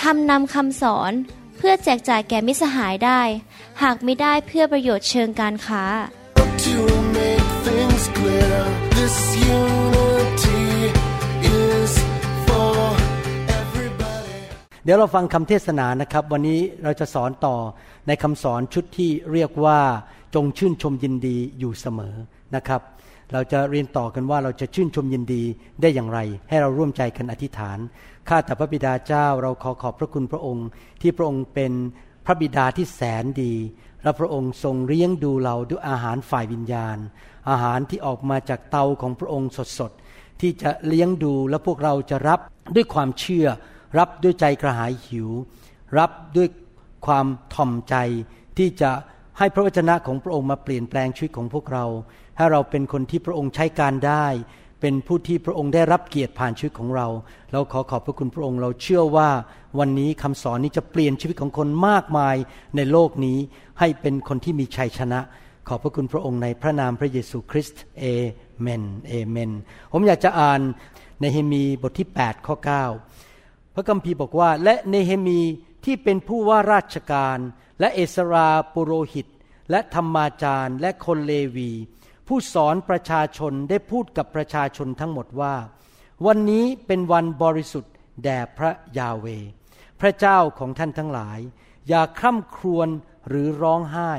ทำนำคำสอนเพื่อแจกจ่ายแก่มิสหายได้ หากไม่ได้เพื่อประโยชน์เชิงการค้า To make things clear, this unity is for everybody. เดี๋ยวเราฟังคำเทศนานะครับ วันนี้เราจะสอนต่อในคำสอนชุดที่เรียกว่าจงชื่นชมยินดีอยู่เสมอนะครับ เราจะเรียนต่อกันว่าเราจะชื่นชมยินดีได้อย่างไร ให้เราร่วมใจกันอธิษฐาน ข้าแต่พระบิดาเจ้าเราขอขอบพระคุณพระองค์ ที่พระองค์เป็นพระบิดาที่แสนดี และพระองค์ทรงเลี้ยงดูเราด้วยอาหารฝ่ายวิญญาณ อาหารที่ออกมาจากเตาของพระองค์สดๆที่จะเลี้ยงดูและพวกเราจะรับด้วยความเชื่อ รับด้วยใจกระหายหิว รับด้วยความถ่อมใจที่จะให้พระวจนะของพระองค์มาเปลี่ยนแปลงชีวิตของพวกเรา ให้เราเป็นคนที่พระองค์ใช้การได้ เป็นผู้ที่พระองค์ได้รับเกียรติผ่านชีวิตของเรา เราขอขอบพระคุณพระองค์ เราเชื่อว่าวันนี้คำสอนนี้จะเปลี่ยนชีวิตของคนมากมายในโลกนี้ ให้เป็นคนที่มีชัยชนะ ขอบพระคุณพระองค์ในพระนามพระเยซูคริสต์เอเมนเอเมน ผมอยากจะอ่านในเฮมีบทที่ 8 ข้อ 9 พระคัมภีร์บอกว่า และเนเฮมีที่เป็นผู้ว่าราชการ และเอสราปุโรหิต และธรรมาจารย์ และคนเลวี ผู้สอนประชาชนได้พูดกับประชาชนทั้งหมดว่า วันนี้เป็นวันบริสุทธิ์แด่พระยาเว พระเจ้าของท่านทั้งหลาย อย่าคร่ำครวญหรือร้องไห้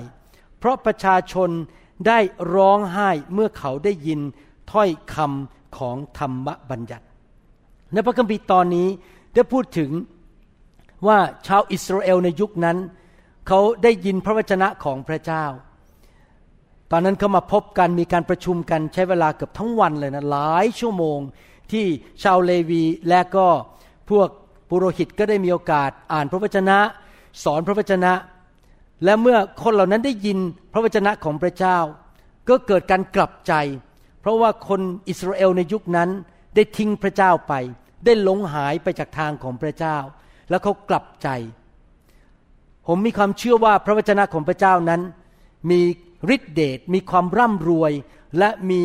เพราะประชาชนได้ร้องไห้เมื่อเขาได้ยินถ้อยคำของธรรมบัญญัติ ในพระคัมภีร์ตอนนี้ได้พูดถึงว่าชาวอิสราเอลในยุคนั้น เขาได้ยินพระวจนะของพระเจ้า ตอนนั้นเขามาพบกันมีการประชุมกันใช้เวลาเกือบทั้งวันเลยนะหลายชั่วโมงที่ชาวเลวีและก็พวกปุโรหิตก็ได้มีโอกาสอ่านพระวจนะ สอนพระวจนะ และเมื่อคนเหล่านั้นได้ยินพระวจนะของพระเจ้า ก็เกิดการกลับใจ เพราะว่าคนอิสราเอลในยุคนั้นได้ทิ้งพระเจ้าไป ได้หลงหายไปจากทางของพระเจ้า แล้วเขากลับใจ ผมมีความเชื่อว่าพระวจนะของพระเจ้านั้นมี ฤทธิเดชมีความร่ำรวยและมี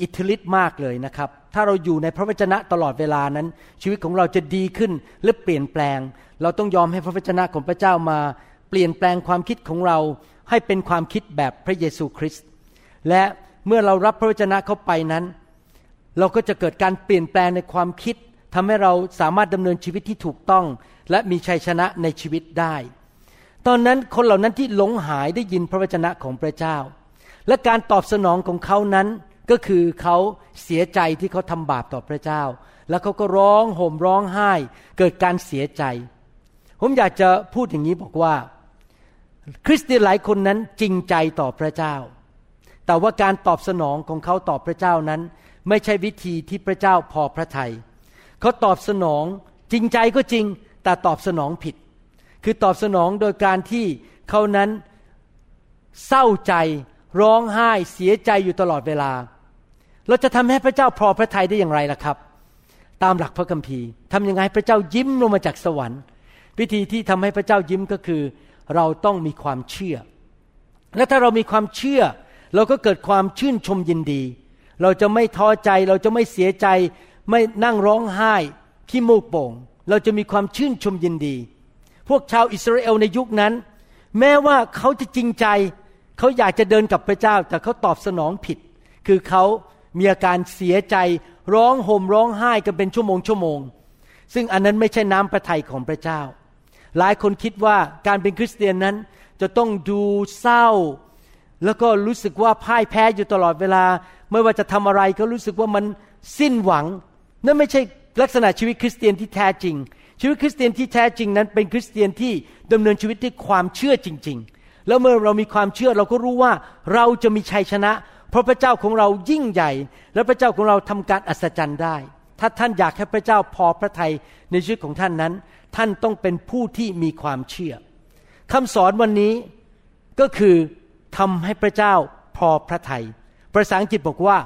อิทธิฤทธิ์มากเลยนะครับ ถ้าเราอยู่ในพระวจนะตลอดเวลานั้น ชีวิตของเราจะดีขึ้นและเปลี่ยนแปลง เราต้องยอมให้พระวจนะของพระเจ้ามา เปลี่ยนแปลงความคิดของเราให้เป็นความคิดแบบพระเยซูคริสต์และเมื่อเรารับพระวจนะเข้าไปนั้น เราก็จะเกิดการเปลี่ยนแปลงในความคิดทำให้เราสามารถดำเนินชีวิตที่ถูกต้อง และมีชัยชนะในชีวิตได้ ตอนนั้นคนเหล่านั้นที่หลงหายได้ยินพระวจนะของพระเจ้า และการตอบสนองของเขานั้นก็คือเขาเสียใจที่เขาทำบาปต่อพระเจ้า แล้วเขาก็ร้องโห่มร้องไห้ เกิดการเสียใจ ผมอยากจะพูดอย่างนี้บอกว่า คริสเตียนหลายคนนั้นจริงใจต่อพระเจ้า แต่ว่าการตอบสนองของเขาต่อพระเจ้านั้น ไม่ใช่วิธีที่พระเจ้าพอพระทยัยเขาตอบสนองจริงใจก็จริง แต่ตอบสนองผิด คือตอบสนองโดยการที่เขานั้นเศร้าใจร้องไห้เสียใจอยู่ตลอดเวลา เราจะทำให้พระเจ้าพอพระทัยได้อย่างไรล่ะครับ ตามหลักพระคัมภีร์ทำยังไงพระเจ้ายิ้มลงมาจากสวรรค์ วิธีที่ทำให้พระเจ้ายิ้มก็คือ เราต้องมีความเชื่อ และถ้าเรามีความเชื่อ เราก็เกิดความชื่นชมยินดี เราจะไม่ท้อใจเราจะไม่เสียใจ ไม่นั่งร้องไห้ขี้มูกโป่ง เราจะมีความชื่นชมยินดี พวกชาวอิสราเอลในยุคนั้น แม้ว่าเขาจะจริงใจ เขาอยากจะเดินกับพระเจ้า แต่เขาตอบสนองผิด คือเขามีอาการเสียใจ ร้องห่มร้องไห้กันเป็นชั่วโมงชั่วโมง ซึ่งอันนั้นไม่ใช่น้ำพระทัยของพระเจ้า หลายคนคิดว่าการเป็นคริสเตียนนั้นจะต้องดูเศร้า แล้วก็รู้สึกว่าพ่ายแพ้อยู่ตลอดเวลา ไม่ว่าจะทำอะไรก็รู้สึกว่ามันสิ้นหวัง นั่นไม่ใช่ลักษณะชีวิตคริสเตียนที่แท้จริง ชีวิตคริสเตียนที่แท้จริงนั้นเป็นคริสเตียนที่ดำเนินชีวิตด้วยความเชื่อจริง ๆ แล้วเมื่อเรามีความเชื่อเราก็รู้ว่าเราจะมีชัยชนะ เพราะพระเจ้าของเรายิ่งใหญ่ และพระเจ้าของเราทำการอัศจรรย์ได้ ถ้าท่านอยากให้พระเจ้าพอพระทัยในชีวิตของท่านนั้น ท่านต้องเป็นผู้ที่มีความเชื่อคำสอนวันนี้ก็คือทำให้พระเจ้าพอพระทัยภาษาอังกฤษบอกว่า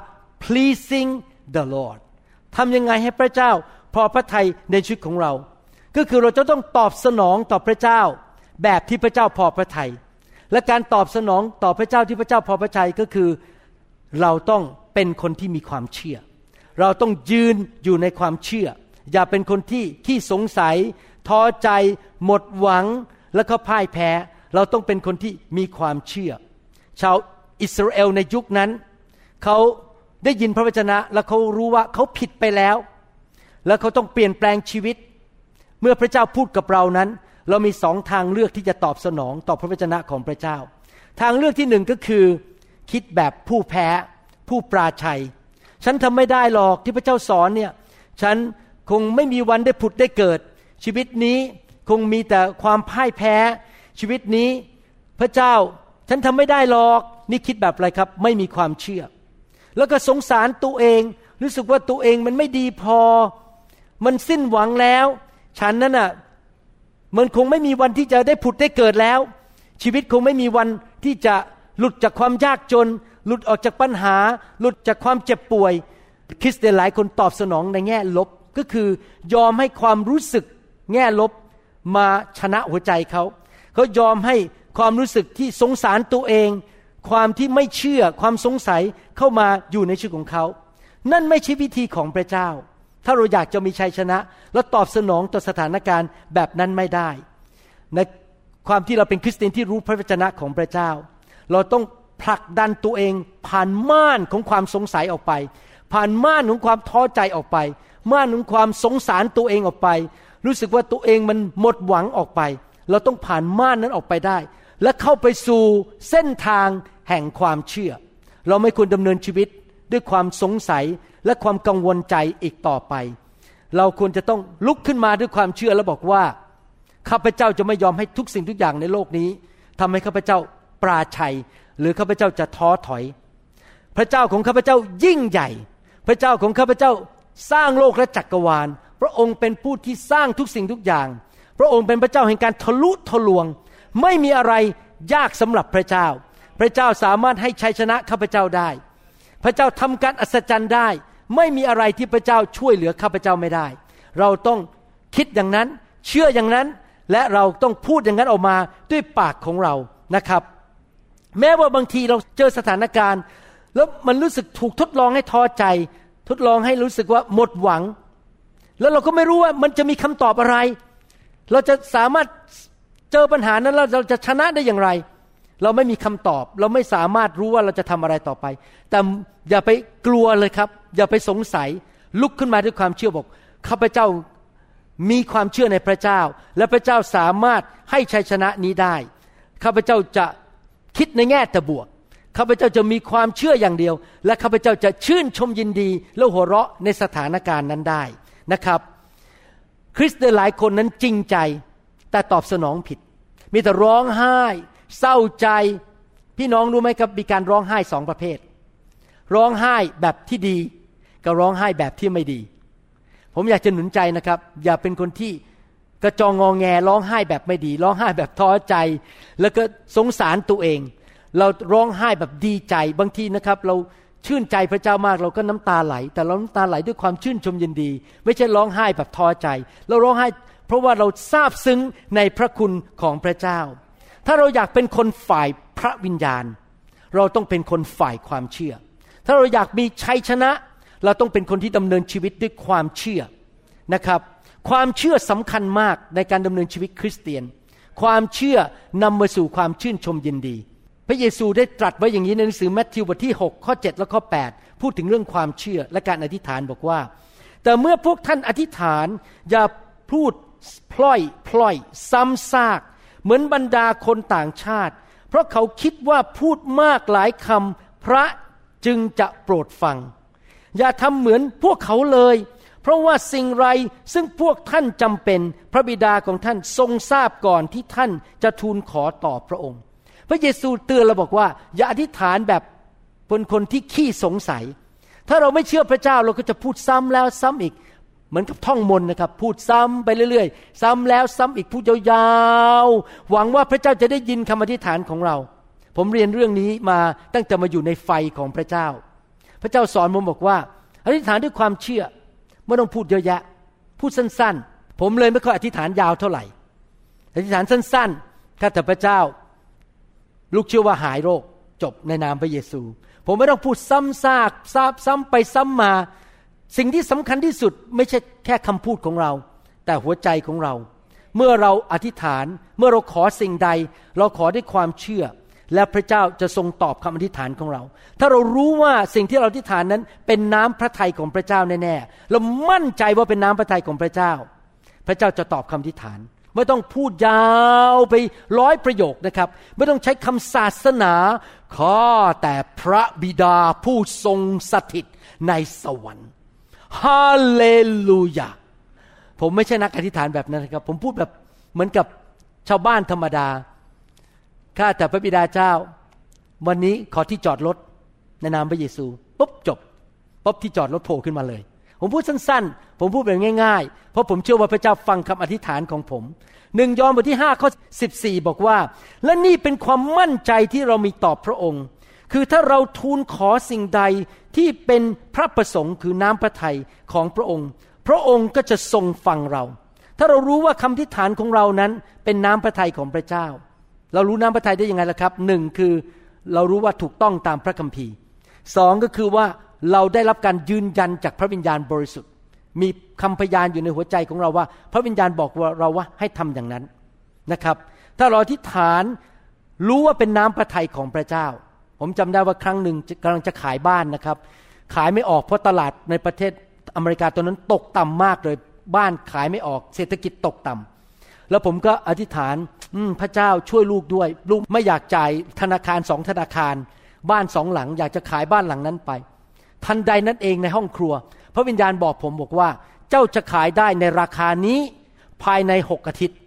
pleasing the Lord ทำยังไงให้พระเจ้าพอพระทัยในชีวิตของเรา ก็คือเราจะต้องตอบสนองต่อพระเจ้า แบบที่พระเจ้าพอพระทัยและการตอบสนองต่อพระเจ้าที่พระเจ้าพอพระทัยก็คือเราต้องเป็นคนที่มีความเชื่อ เราต้องยืนอยู่ในความเชื่อ อย่าเป็นคนที่ขี้สงสัย ท้อใจ หมดหวังแล้วก็พ่ายแพ้ เราต้องเป็นคนที่มีความเชื่อ ชาวอิสราเอลในยุคนั้น เขาได้ยินพระวจนะ แล้วเขารู้ว่าเขาผิดไปแล้ว แล้วเขาต้องเปลี่ยนแปลงชีวิต เมื่อพระเจ้าพูดกับเรานั้น เรามีสองทางเลือกที่จะตอบสนองต่อพระวจนะของพระเจ้า ทางเลือกที่หนึ่งก็คือ คิดแบบผู้แพ้ ผู้ปราชัย ฉันทำไม่ได้หรอกที่พระเจ้าสอนเนี่ย ฉันคงไม่มีวันได้ผุดได้เกิด ชีวิตนี้คงมีแต่ความพ่ายแพ้ ชีวิตนี้ พระเจ้าฉันทำไม่ได้หรอกนี่คิดแบบอะไรครับ ไม่มีความเชื่อ แล้วก็สงสารตัวเอง รู้สึกว่าตัวเองมันไม่ดีพอ มันสิ้นหวังแล้ว ฉันนั่นน่ะมันคงไม่มีวันที่จะได้ผุดได้เกิดแล้ว ชีวิตคงไม่มีวันที่จะหลุดจากความยากจน หลุดออกจากปัญหา หลุดจากความเจ็บป่วย คริสเตียนหลายคนตอบสนองในแง่ลบก็คือยอมให้ความรู้สึกแง่ลบมาชนะหัวใจเขาเขายอมให้ความรู้สึกที่สงสารตัวเอง ความที่ไม่เชื่อความสงสัยเข้ามาอยู่ในชีวิตของเขา นั่นไม่ใช่วิธีของพระเจ้า ถ้าเราอยากจะมีชัยชนะ แล้วตอบสนองต่อสถานการณ์แบบนั้นไม่ได้ ในความที่เราเป็นคริสเตียนที่รู้พระวจนะของพระเจ้า เราต้องผลักดันตัวเองผ่านม่านของความสงสัยออกไป ผ่านม่านของความท้อใจออกไป ม่านของความสงสารตัวเองออกไป รู้สึกว่าตัวเองมันหมดหวังออกไป เราต้องผ่านม่านนั้นออกไปได้ และเข้าไปสู่เส้นทางแห่งความเชื่อ เราไม่ควรดำเนินชีวิตด้วยความสงสัย และความกังวลใจอีกต่อไป เราควรจะต้องลุกขึ้นมาด้วยความเชื่อแล้วบอกว่าข้าพเจ้าจะไม่ยอมให้ทุกสิ่งทุกอย่างในโลกนี้ทำให้ข้าพเจ้าปราชัย หรือข้าพเจ้าจะท้อถอย พระเจ้าของข้าพเจ้ายิ่งใหญ่ พระเจ้าของข้าพเจ้าสร้างโลกและจักรวาล พระองค์เป็นผู้ที่สร้างทุกสิ่งทุกอย่าง พระองค์เป็นพระเจ้าแห่งการทะลุทะลวง ไม่มีอะไรยากสำหรับพระเจ้า พระเจ้าสามารถให้ชัยชนะข้าพเจ้าได้ พระเจ้าทำการอัศจรรย์ได้ ไม่มีอะไรที่พระเจ้าช่วยเหลือข้าพเจ้าไม่ได้ เราต้องคิดอย่างนั้น เชื่ออย่างนั้น และเราต้องพูดอย่างนั้นออกมาด้วยปากของเรานะครับ แม้ว่าบางทีเราเจอสถานการณ์ แล้วมันรู้สึกถูกทดลองให้ท้อใจ ทดลองให้รู้สึกว่าหมดหวัง แล้วเราก็ไม่รู้ว่ามันจะมีคำตอบอะไร เราจะสามารถเจอปัญหานั้นแล้วเราจะชนะได้อย่างไร เราไม่มีคำตอบ เราไม่สามารถรู้ว่าเราจะทำอะไรต่อไป แต่อย่าไปกลัวเลยครับ อย่าไปสงสัย ลุกขึ้นมาด้วยความเชื่อบอกข้าพเจ้ามีความเชื่อในพระเจ้า และพระเจ้าสามารถให้ชัยชนะนี้ได้ข้าพเจ้าจะคิดในแง่แต่บวกข้าพเจ้าจะมีความเชื่ออย่างเดียว และข้าพเจ้าจะชื่นชมยินดี และหัวเราะในสถานการณ์นั้นได้นะครับ คริสเตียนหลายคนนั้นจริงใจแต่ตอบสนองผิด มีแต่ร้องไห้ เศร้าใจพี่น้องรู้ไหมครับมีการร้องไห้สองประเภท ร้องไห้แบบที่ดีกับร้องไห้แบบที่ไม่ดี ผมอยากจะหนุนใจนะครับ อย่าเป็นคนที่กระจองงองแงร้องไห้แบบไม่ดี ร้องไห้แบบท้อใจ แล้วก็สงสารตัวเอง เราร้องไห้แบบดีใจบางทีนะครับ เราชื่นใจพระเจ้ามากเราก็น้ำตาไหล แต่เราน้ำตาไหลด้วยความชื่นชมยินดี ไม่ใช่ร้องไห้แบบท้อใจ เราร้องไห้ เพราะว่าเราซาบซึ้งในพระคุณของพระเจ้า ถ้าเราอยากเป็นคนฝ่ายพระวิญญาณ เราต้องเป็นคนฝ่ายความเชื่อ ถ้าเราอยากมีชัยชนะ เราต้องเป็นคนที่ดำเนินชีวิตด้วยความเชื่อนะครับ ความเชื่อสำคัญมากในการดำเนินชีวิตคริสเตียน ความเชื่อนำมาสู่ความชื่นชมยินดี พระเยซูได้ตรัสไว้อย่างนี้ในหนังสือแมทธิวบทที่6ข้อ7และข้อ8พูดถึงเรื่องความเชื่อและการอธิษฐานบอกว่า แต่เมื่อพวกท่านอธิษฐานอย่าพูดพล่อยพล่อยซ้ำซาก เหมือนบรรดาคนต่างชาติ เพราะเขาคิดว่าพูดมากหลายคำพระจึงจะโปรดฟัง อย่าทำเหมือนพวกเขาเลย เพราะว่าสิ่งไรซึ่งพวกท่านจำเป็น พระบิดาของท่านทรงทราบก่อนที่ท่านจะทูลขอต่อพระองค์ พระเยซูเตือนเราบอกว่า อย่าอธิษฐานแบบเป็นคนที่ขี้สงสัย ถ้าเราไม่เชื่อพระเจ้าเราก็จะพูดซ้ำแล้วซ้ำอีก เหมือนกับท่องมนต์นะครับ พูดซ้ำไปเรื่อยๆ ซ้ำแล้วซ้ำอีกพูดยาวๆ หวังว่าพระเจ้าจะได้ยินคำอธิษฐานของเรา ผมเรียนเรื่องนี้มาตั้งแต่มาอยู่ในไฟของพระเจ้า พระเจ้าสอนผมบอกว่า อธิษฐานด้วยความเชื่อไม่ต้องพูดเยอะแยะ พูดสั้นๆ ผมเลยไม่ค่อยอธิษฐานยาวเท่าไหร่ อธิษฐานสั้นๆข้าแต่พระเจ้า ลูกเชื่อว่าหายโรคจบในนามพระเยซู ผมไม่ต้องพูดซ้ำซากซ้ำซ้ำไปซ้ำมา สิ่งที่สำคัญที่สุดไม่ใช่แค่คำพูดของเรา แต่หัวใจของเรา เมื่อเราอธิษฐานเมื่อเราขอสิ่งใด เราขอด้วยความเชื่อ และพระเจ้าจะทรงตอบคำอธิษฐานของเรา ถ้าเรารู้ว่าสิ่งที่เราอธิษฐานนั้น เป็นน้ำพระทัยของพระเจ้าแน่ๆเรามั่นใจว่าเป็นน้ำพระทัยของพระเจ้า พระเจ้าจะตอบคำอธิษฐานไม่ต้องพูดยาวไปร้อยประโยคนะครับ ไม่ต้องใช้คำศาสนาข้าแต่พระบิดาผู้ทรงสถิตในสวรรค์ ฮาเลลูยาผมไม่ใช่นักอธิษฐานแบบนั้นครับ ผมพูดแบบเหมือนกับชาวบ้านธรรมดา ข้าแต่พระบิดาเจ้า วันนี้ขอที่จอดรถในนามพระเยซูปุ๊บจบปุ๊บที่จอดรถโผล่ขึ้นมาเลย ผมพูดสั้นๆ ผมพูดแบบง่ายๆ เพราะผมเชื่อว่าพระเจ้าฟังคำอธิษฐานของผมหนึ่งยอห์นบทที่5ข้อ14บอกว่า และนี่เป็นความมั่นใจที่เรามีต่อพระองค์ คือถ้าเราทูลขอสิ่งใด ที่เป็นพระประสงค์คือน้ำพระทัยของพระองค์ พระองค์ก็จะทรงฟังเรา ถ้าเรารู้ว่าคำทิฏฐานของเรานั้นเป็นน้ำพระทัยของพระเจ้า เรารู้น้ำพระทัยได้ยังไงล่ะครับหนึ่งคือเรารู้ว่าถูกต้องตามพระคัมภีร์สองก็คือว่าเราได้รับการยืนยันจากพระวิญญาณบริสุทธิ์ มีคำพยานอยู่ในหัวใจของเราว่า พระวิญญาณบอกว่าเราว่าให้ทำอย่างนั้นนะครับ ถ้าเราอธิษฐานรู้ว่าเป็นน้ำพระทัยของพระเจ้า ผมจำได้ว่าครั้งหนึ่งกำลังจะขายบ้านนะครับ ขายไม่ออกเพราะตลาดในประเทศอเมริกาตอนนั้นตกต่ำมากเลยบ้านขายไม่ออก เศรษฐกิจตกต่ำแล้วผมก็อธิษฐานพระเจ้าช่วยลูกด้วย ลูกไม่อยากจ่ายธนาคารสองธนาคาร บ้านสองหลัง อยากจะขายบ้านหลังนั้นไป ทันใดนั้นเองในห้องครัว พระวิญญาณบอกผมบอกว่า เจ้าจะขายได้ในราคานี้ภายในหกอาทิตย์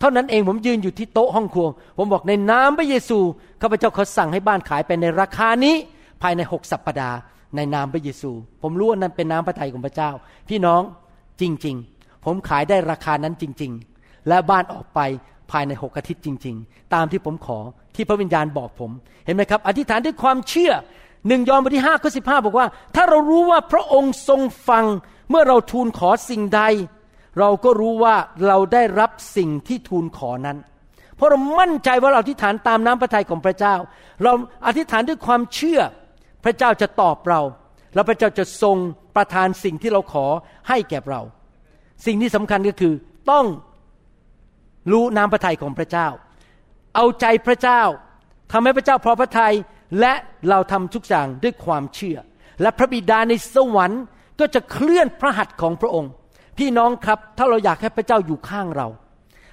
เท่านั้นเองผมยืนอยู่ที่โต๊ะห้องครัว ผมบอกในนามพระเยซูข้าพเจ้าขอสั่งให้บ้านขายไปในราคานี้ ภายในหกสัปปดาห์ในนามพระเยซู ผมรู้ว่านั้นเป็นน้ำพระทัยของพระเจ้า พี่น้องจริง ๆ ผมขายได้ราคานั้นจริง ๆ และบ้านออกไปภายในหกอาทิตย์จริง ๆ ตามที่ผมขอที่พระวิญญาณบอกผม เห็นไหมครับ อธิษฐานด้วยความเชื่อหนึ่งยอห์นบทที่ห้าข้อสิบห้าบอกว่า ถ้าเรารู้ว่าพระองค์ทรงฟังเมื่อเราทูลขอสิ่งใด เราก็รู้ว่าเราได้รับสิ่งที่ทูลขอนั้น เพราะเรามั่นใจว่าเราอธิษฐานตามน้ำพระทัยของพระเจ้า เราอธิษฐานด้วยความเชื่อ พระเจ้าจะตอบเรา แล้วพระเจ้าจะทรงประทานสิ่งที่เราขอให้แก่เรา สิ่งที่สำคัญก็คือต้องรู้น้ำพระทัยของพระเจ้า เอาใจพระเจ้าทำให้พระเจ้าพอพระทัยและเราทำทุกอย่างด้วยความเชื่อ และพระบิดาในสวรรค์ก็จะเคลื่อนพระหัตถ์ของพระองค์ พี่น้องครับ ถ้าเราอยากให้พระเจ้าอยู่ข้างเรา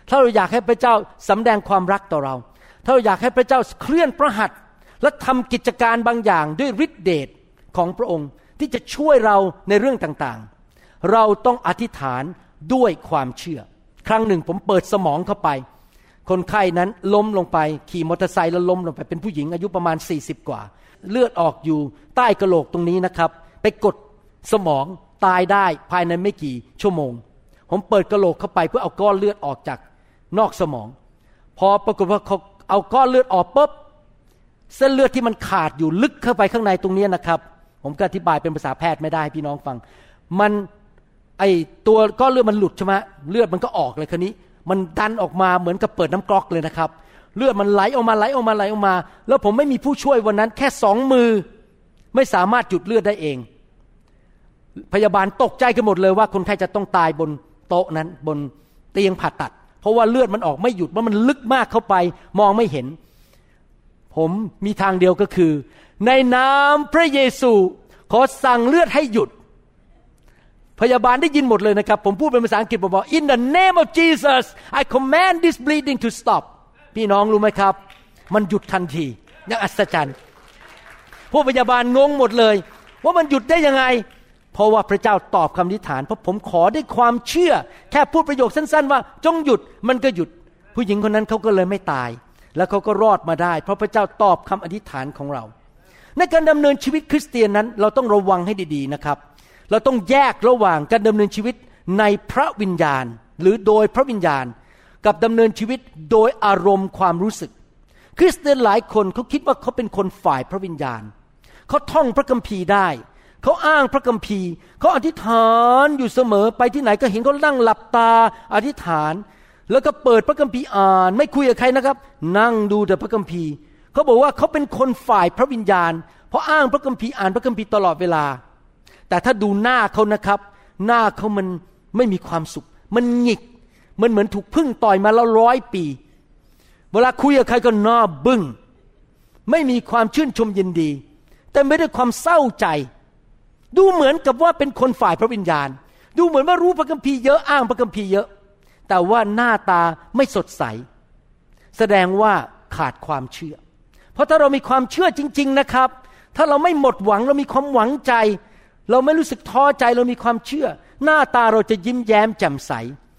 ถ้าเราอยากให้พระเจ้าสำแดงความรักต่อเรา ถ้าเราอยากให้พระเจ้าเคลื่อนพระหัตถ์และทำกิจการบางอย่างด้วยฤทธิเดชของพระองค์ที่จะช่วยเราในเรื่องต่างๆ เราต้องอธิษฐานด้วยความเชื่อ ครั้งหนึ่งผมเปิดสมองเข้าไป คนไข้นั้นล้มลงไป ขี่มอเตอร์ไซค์แล้วล้มลงไปเป็นผู้หญิงอายุประมาณ 40 กว่า เลือดออกอยู่ใต้กระโหลกตรงนี้นะครับ ไปกด สมองตายได้ภายในไม่กี่ชั่วโมง ผมเปิดกระโหลกเข้าไปเพื่อเอาก้อนเลือดออกจากนอกสมอง พอปรากฏว่าเขาเอาก้อนเลือดออกปุ๊บเส้นเลือดที่มันขาดอยู่ลึกเข้าไปข้างในตรงนี้นะครับ ผมก็อธิบายเป็นภาษาแพทย์ไม่ได้ให้พี่น้องฟัง มันไอตัวก้อนเลือดมันหลุดใช่ไหมเลือดมันก็ออกเลยคันนี้ มันดันออกมาเหมือนกับเปิดน้ำกรอกเลยนะครับ เลือดมันไหลออกมาไหลออกมาไหลออกมา แล้วผมไม่มีผู้ช่วยวันนั้น แค่สองมือ ไม่สามารถหยุดเลือดได้เอง พยาบาลตกใจกันหมดเลยว่าคนไข้จะต้องตายบนโต๊ะนั้นบนเตียงผ่าตัด เพราะว่าเลือดมันออกไม่หยุดว่ามันลึกมากเข้าไปมองไม่เห็น ผมมีทางเดียวก็คือ ในนามพระเยซูขอสั่งเลือดให้หยุด พยาบาลได้ยินหมดเลยนะครับ ผมพูดเป็นภาษาอังกฤษผมบอก in the name of Jesus I command this bleeding to stop พี่น้องรู้ไหมครับ มันหยุดทันทีอย่างอัศจรรย์พวกพยาบาลงงหมดเลย ว่ามันหยุดได้ยังไง เพราะว่าพระเจ้าตอบคำอธิษฐาน เพราะผมขอด้วยความเชื่อ แค่พูดประโยคสั้น ๆ ว่า จงหยุดมันก็หยุด ผู้หญิงคนนั้นเขาก็เลยไม่ตาย แล้วเขาก็รอดมาได้ เพราะพระเจ้าตอบคำอธิษฐานของเรา ในการดำเนินชีวิตคริสเตียนนั้น เราต้องระวังให้ดีๆนะครับ เราต้องแยกระหว่างการดำเนินชีวิตในพระวิญญาณ หรือโดยพระวิญญาณ กับดำเนินชีวิตโดยอารมณ์ความรู้สึก คริสเตียนหลายคนเขาคิดว่าเขาเป็นคนฝ่ายพระวิญญาณเขาท่องพระคัมภีร์ได้ เขาอ้างพระคัมภีร์ เขาอธิษฐานอยู่เสมอไปที่ไหนก็เห็นเขานั่งหลับตาอธิษฐาน แล้วก็เปิดพระคัมภีร์อ่าน ไม่คุยกับใครนะครับ นั่งดูแต่พระคัมภีร์เขาบอกว่าเขาเป็นคนฝ่ายพระวิญญาณ เพราะอ้างพระคัมภีร์อ่านพระคัมภีร์ตลอดเวลา แต่ถ้าดูหน้าเขานะครับ หน้าเขามันไม่มีความสุข มันหงิก มันเหมือนถูกพึ่งต่อยมาแล้วร้อยปี เวลาคุยกับใครก็หน้าบึง้งไม่มีความชื่นชมยินดี แต่ไม่ได้ความเศร้าใจ ดูเหมือนกับว่าเป็นคนฝ่ายพระวิญญาณ ดูเหมือนว่ารู้พระคัมภีร์เยอะอ้างพระคัมภีร์เยอะ แต่ว่าหน้าตาไม่สดใส แสดงว่าขาดความเชื่อ เพราะถ้าเรามีความเชื่อจริง ๆนะครับ ถ้าเราไม่หมดหวังเรามีความหวังใจ เราไม่รู้สึกท้อใจเรามีความเชื่อ หน้าตาเราจะยิ้มแย้มแจ่มใส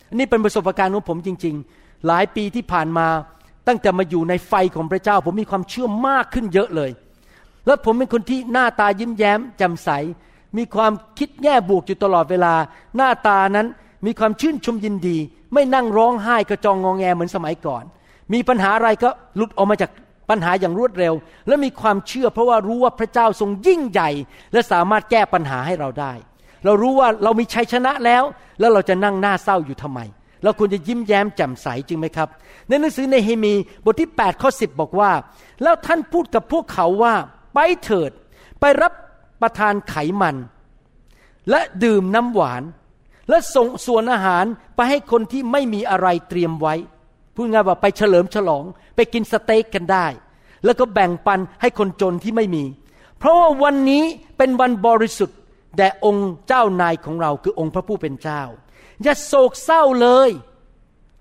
อันนี้เป็นประสบการณ์ของผมจริง ๆ หลายปีที่ผ่านมาตั้งแต่มาอยู่ในไฟของพระเจ้า ผมมีความเชื่อมากขึ้นเยอะเลย แล้วผมเป็นคนที่หน้าตายิ้มแย้มแจ่มใส มีความคิดแง่บวกอยู่ตลอดเวลา หน้าตานั้นมีความชื่นชมยินดี ไม่นั่งร้องไห้กระจองงองแงเหมือนสมัยก่อน มีปัญหาอะไรก็หลุดออกมาจากปัญหาอย่างรวดเร็ว และมีความเชื่อเพราะว่ารู้ว่าพระเจ้าทรงยิ่งใหญ่ และสามารถแก้ปัญหาให้เราได้ เรารู้ว่าเรามีชัยชนะแล้ว แล้วเราจะนั่งหน้าเศร้าอยู่ทำไมเราควรจะยิ้มแย้มแจ่มใสจริงไหมครับ ในหนังสือในเฮมีบทที่8ข้อ10 บอกว่า แล้วท่านพูดกับพวกเขาว่า ไปเถิด ไปรับ ประทานไขมัน และดื่มน้ำหวาน และส่งส่วนอาหารไปให้คนที่ไม่มีอะไรเตรียมไว้ พูดง่ายว่าไปเฉลิมฉลองไปกินสเต็กกันได้ แล้วก็แบ่งปันให้คนจนที่ไม่มี เพราะว่าวันนี้เป็นวันบริสุทธิ์แด่องค์เจ้านายของเราคือองค์พระผู้เป็นเจ้า อย่าโศกเศร้าเลย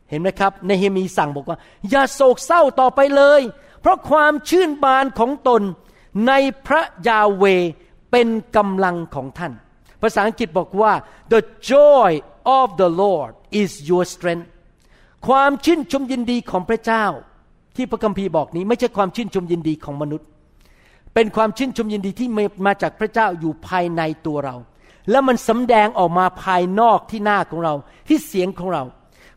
เห็นไหมครับในเฮมีสั่งบอกว่า อย่าโศกเศร้าต่อไปเลย เพราะความชื่นบานของตนในพระยาเว เป็นกำลังของท่าน ภาษาอังกฤษบอกว่า the joy of the Lord is your strength ความชื่นชมยินดีของพระเจ้า ที่พระคัมภีร์บอกนี้ไม่ใช่ความชื่นชมยินดีของมนุษย์ เป็นความชื่นชมยินดีที่มาจากพระเจ้าอยู่ภายในตัวเรา แล้วมันสำแดงออกมาภายนอกที่หน้าของเรา ที่เสียงของเรา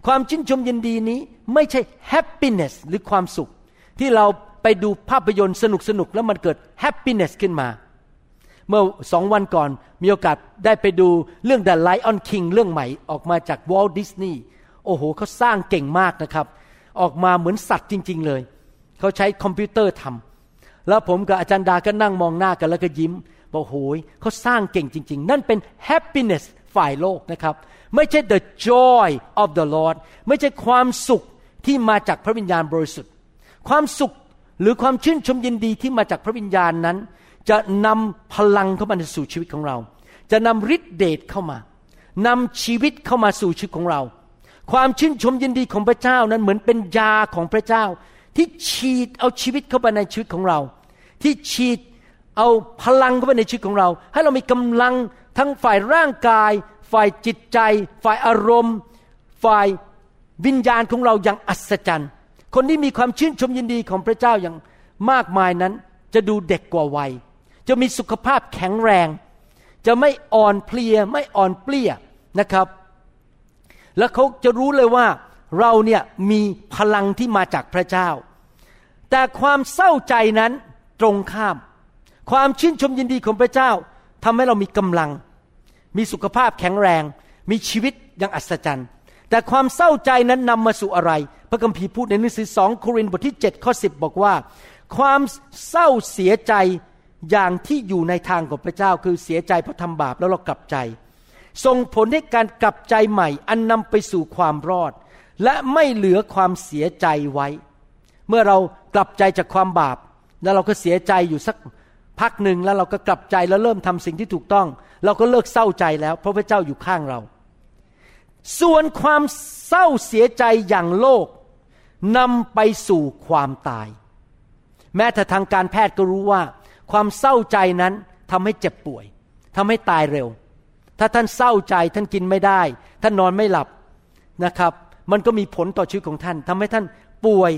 ความชื่นชมยินดีนี้ไม่ใช่ happiness หรือความสุข ที่เราไปดูภาพยนตร์สนุกสนุกแล้วมันเกิด happiness ขึ้นมา เมื่อสองวันก่อนมีโอกาสได้ไปดูเรื่อง The Lion King เรื่องใหม่ออกมาจาก Walt Disney โอ้โหเขาสร้างเก่งมากนะครับ ออกมาเหมือนสัตว์จริง ๆ เลย เขาใช้คอมพิวเตอร์ทำแล้วผมกับอาจารย์ดาก็นั่งมองหน้ากันแล้วก็ยิ้มบอกโหยเขาสร้างเก่งจริง ๆ นั่นเป็น happiness ฝ่ายโลกนะครับ ไม่ใช่ the joy of the Lord ไม่ใช่ความสุขที่มาจากพระวิญญาณบริสุทธิ์ ความสุขหรือความชื่นชมยินดีที่มาจากพระวิญญาณนั้น จะนำพลังเข้ามาสู่ชีวิตของเรา จะนำฤทธิเดชเข้ามานำชีวิตเข้ามาสู่ชีวิตของเรา ความชื่นชมยินดีของพระเจ้านั้นเหมือนเป็นยาของพระเจ้า ที่ฉีดเอาชีวิตเข้าไปในชีวิตของเรา ที่ฉีดเอาพลังเข้าไปในชีวิตของเรา ให้เรามีกำลังทั้งฝ่ายร่างกาย ฝ่ายจิตใจ ฝ่ายอารมณ์ ฝ่ายวิญญาณของเราอย่างอัศจรรย์ คนที่มีความชื่นชมยินดีของพระเจ้าอย่างมากมายนั้น จะดูเด็กกว่าวัย จะมีสุขภาพแข็งแรง จะไม่อ่อนเพลียไม่อ่อนเปลี้ยนะครับ แล้วเขาจะรู้เลยว่าเราเนี่ยมีพลังที่มาจากพระเจ้า แต่ความเศร้าใจนั้นตรงข้าม ความชื่นชมยินดีของพระเจ้าทำให้เรามีกำลัง มีสุขภาพแข็งแรง มีชีวิตอย่างอัศจรรย์ แต่ความเศร้าใจนั้นนำมาสู่อะไร พระคัมภีร์พูดในหนังสือสองโครินธ์บทที่7ข้อ10 บอกว่า ความเศร้าเสียใจ อย่างที่อยู่ในทางของพระเจ้าคือเสียใจเพราะทำบาปแล้วเรากลับใจ ส่งผลให้การกลับใจใหม่ อันนำไปสู่ความรอด และไม่เหลือความเสียใจไว้ เมื่อเรากลับใจจากความบาป แล้วเราก็เสียใจอยู่สักพักหนึ่งแล้วเราก็กลับใจแล้วเริ่มทำสิ่งที่ถูกต้อง เราก็เลิกเศร้าใจแล้ว เพราะพระเจ้าอยู่ข้างเรา ส่วนความเศร้าเสียใจอย่างโลกนำไปสู่ความตาย แม้แต่ทางการแพทย์ก็รู้ว่า ความเศร้าใจนั้นทำให้เจ็บป่วยทำให้ตายเร็ว ถ้าท่านเศร้าใจท่านกินไม่ได้ ท่านนอนไม่หลับนะครับ มันก็มีผลต่อชีวิตของท่านทำให้ท่านป่วย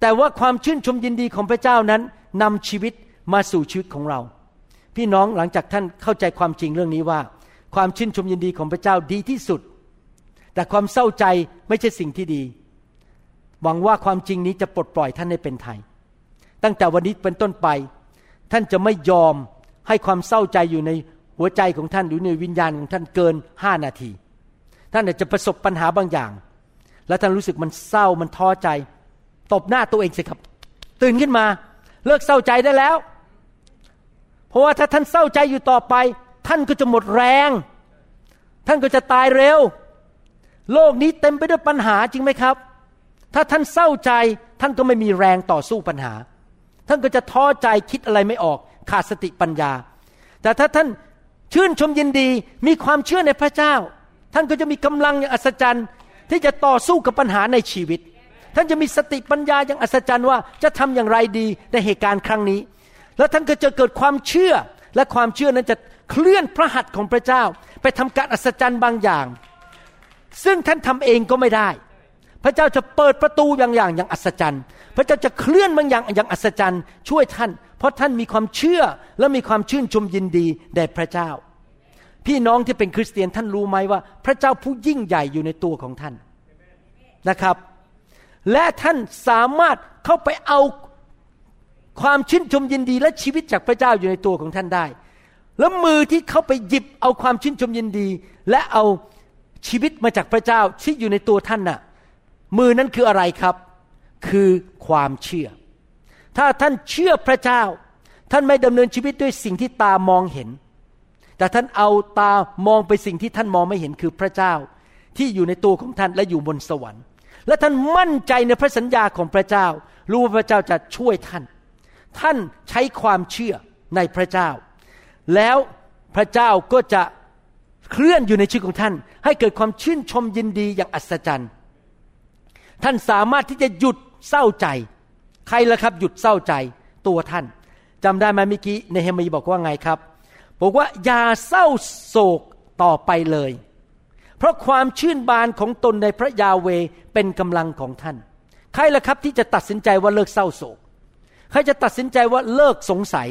แต่ว่าความชื่นชมยินดีของพระเจ้านั้นนำชีวิตมาสู่ชีวิตของเรา พี่น้องหลังจากท่านเข้าใจความจริงเรื่องนี้ว่า ความชื่นชมยินดีของพระเจ้าดีที่สุด แต่ความเศร้าใจไม่ใช่สิ่งที่ดี หวังว่าความจริงนี้จะปลดปล่อยท่านให้เป็นไทย ตั้งแต่วันนี้เป็นต้นไป ท่านจะไม่ยอมให้ความเศร้าใจอยู่ในหัวใจของท่านหรือในวิญญาณของท่านเกินห้านาที ท่านอาจจะประสบปัญหาบางอย่าง แล้วท่านรู้สึกมันเศร้ามันท้อใจ ตบหน้าตัวเองสิครับ ตื่นขึ้นมา เลิกเศร้าใจได้แล้ว เพราะว่าถ้าท่านเศร้าใจอยู่ต่อไป ท่านก็จะหมดแรง ท่านก็จะตายเร็ว โลกนี้เต็มไปด้วยปัญหาจริงไหมครับ ถ้าท่านเศร้าใจท่านก็ไม่มีแรงต่อสู้ปัญหา ท่านก็จะท้อใจคิดอะไรไม่ออก ขาดสติปัญญา แต่ถ้าท่านชื่นชมยินดีมีความเชื่อในพระเจ้า ท่านก็จะมีกำลังอย่างอัศจรรย์ ที่จะต่อสู้กับปัญหาในชีวิต ท่านจะมีสติปัญญาอย่างอัศจรรย์ว่าจะทำอย่างไรดีในเหตุการณ์ครั้งนี้ แล้วท่านก็จะเกิดความเชื่อและความเชื่อนั้นจะเคลื่อนพระหัตถ์ของพระเจ้า ไปทำการอัศจรรย์บางอย่าง ซึ่งท่านทำเองก็ไม่ได้ พระเจ้าจะเปิดประตูอย่างอย่างอย่างอัศจรรย์ พระเจ้าจะเคลื่อนบางอย่างอย่างอัศจรรย์ช่วยท่าน เพราะท่านมีความเชื่อและมีความชื่นชมยินดีแด่พระเจ้า พี่น้องที่เป็นคริสเตียนท่านรู้ไหมว่า พระเจ้าผู้ยิ่งใหญ่อยู่ในตัวของท่านนะครับ และท่านสามารถเข้าไปเอาความชื่นชมยินดีและชีวิตจากพระเจ้าอยู่ในตัวของท่านได้ แล้วมือที่เข้าไปหยิบเอาความชื่นชมยินดี และเอาชีวิตมาจากพระเจ้าที่อยู่ในตัวท่านน่ะ มือนั้นคืออะไรครับ คือความเชื่อ ถ้าท่านเชื่อพระเจ้า ท่านไม่ดำเนินชีวิตด้วยสิ่งที่ตามองเห็น แต่ท่านเอาตามองไปสิ่งที่ท่านมองไม่เห็นคือพระเจ้า ที่อยู่ในตัวของท่านและอยู่บนสวรรค์ และท่านมั่นใจในพระสัญญาของพระเจ้า รู้ว่าพระเจ้าจะช่วยท่าน ท่านใช้ความเชื่อในพระเจ้า แล้วพระเจ้าก็จะเคลื่อนอยู่ในชีวิตของท่าน ให้เกิดความชื่นชมยินดีอย่างอัศจรรย์ ท่านสามารถที่จะหยุด เศร้าใจ ใครละครับ หยุดเศร้าใจตัวท่านจำได้ไหมเมื่อกี้ในเฮมีบอกว่าไงครับบอกว่าอย่าเศร้าโศกต่อไปเลย เพราะความชื่นบานของตนในพระยาเวเป็นกำลังของท่าน ใครล่ะครับที่จะตัดสินใจว่าเลิกเศร้าโศก ใครจะตัดสินใจว่าเลิกสงสัย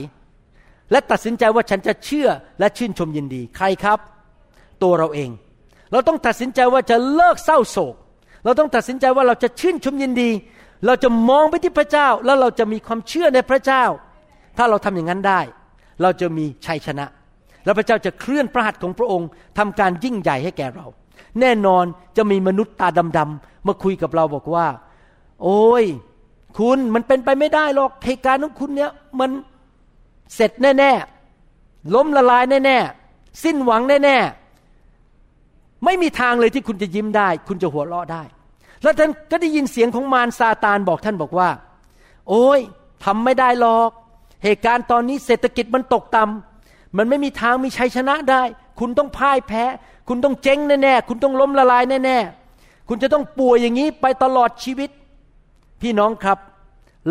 และตัดสินใจว่าฉันจะเชื่อและชื่นชมยินดี ใครครับ ตัวเราเอง เราต้องตัดสินใจว่าจะเลิกเศร้าโศก เราต้องตัดสินใจว่าเราจะชื่นชมยินดี เราจะมองไปที่พระเจ้า แล้วเราจะมีความเชื่อในพระเจ้า ถ้าเราทำอย่างนั้นได้ เราจะมีชัยชนะ แล้วพระเจ้าจะเคลื่อนพระหัตถ์ของพระองค์ทำการยิ่งใหญ่ให้แก่เรา แน่นอนจะมีมนุษย์ตาดำๆมาคุยกับเราบอกว่า โอ้ย คุณมันเป็นไปไม่ได้หรอกเหตุการณ์ของคุณเนี้ยมันเสร็จแน่ๆล้มละลายแน่ๆสิ้นหวังแน่ๆไม่มีทางเลยที่คุณจะยิ้มได้ คุณจะหัวเราะได้ แล้วท่านก็ได้ยินเสียงของมารซาตานบอกท่านบอกว่า โอ้ยทำไม่ได้หรอก เหตุการณ์ตอนนี้เศรษฐกิจมันตกต่ำมันไม่มีทางมีชัยชนะได้ คุณต้องพ่ายแพ้ คุณต้องเจ๊งแน่ๆคุณต้องล้มละลายแน่ๆคุณจะต้องป่วยอย่างนี้ไปตลอดชีวิต พี่น้องครับ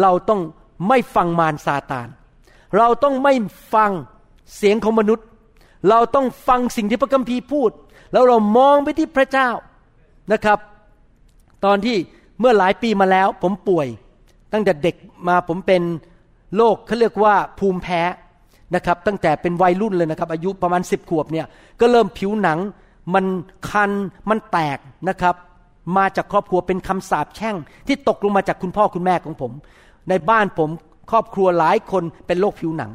เราต้องไม่ฟังมารซาตาน เราต้องไม่ฟังเสียงของมนุษย์ เราต้องฟังสิ่งที่พระคัมภีร์พูด แล้วเรามองไปที่พระเจ้านะครับ ตอนที่เมื่อหลายปีมาแล้ว ผมป่วย ตั้งแต่เด็กมาผมเป็นโรคเขาเรียกว่าภูมิแพ้นะครับ ตั้งแต่เป็นวัยรุ่นเลยนะครับ อายุประมาณสิบขวบเนี่ยก็เริ่มผิวหนัง มันคันมันแตกนะครับ มาจากครอบครัวเป็นคำสาปแช่ง ที่ตกลงมาจากคุณพ่อคุณแม่ของผม ในบ้านผมครอบครัวหลายคนเป็นโรคผิวหนัง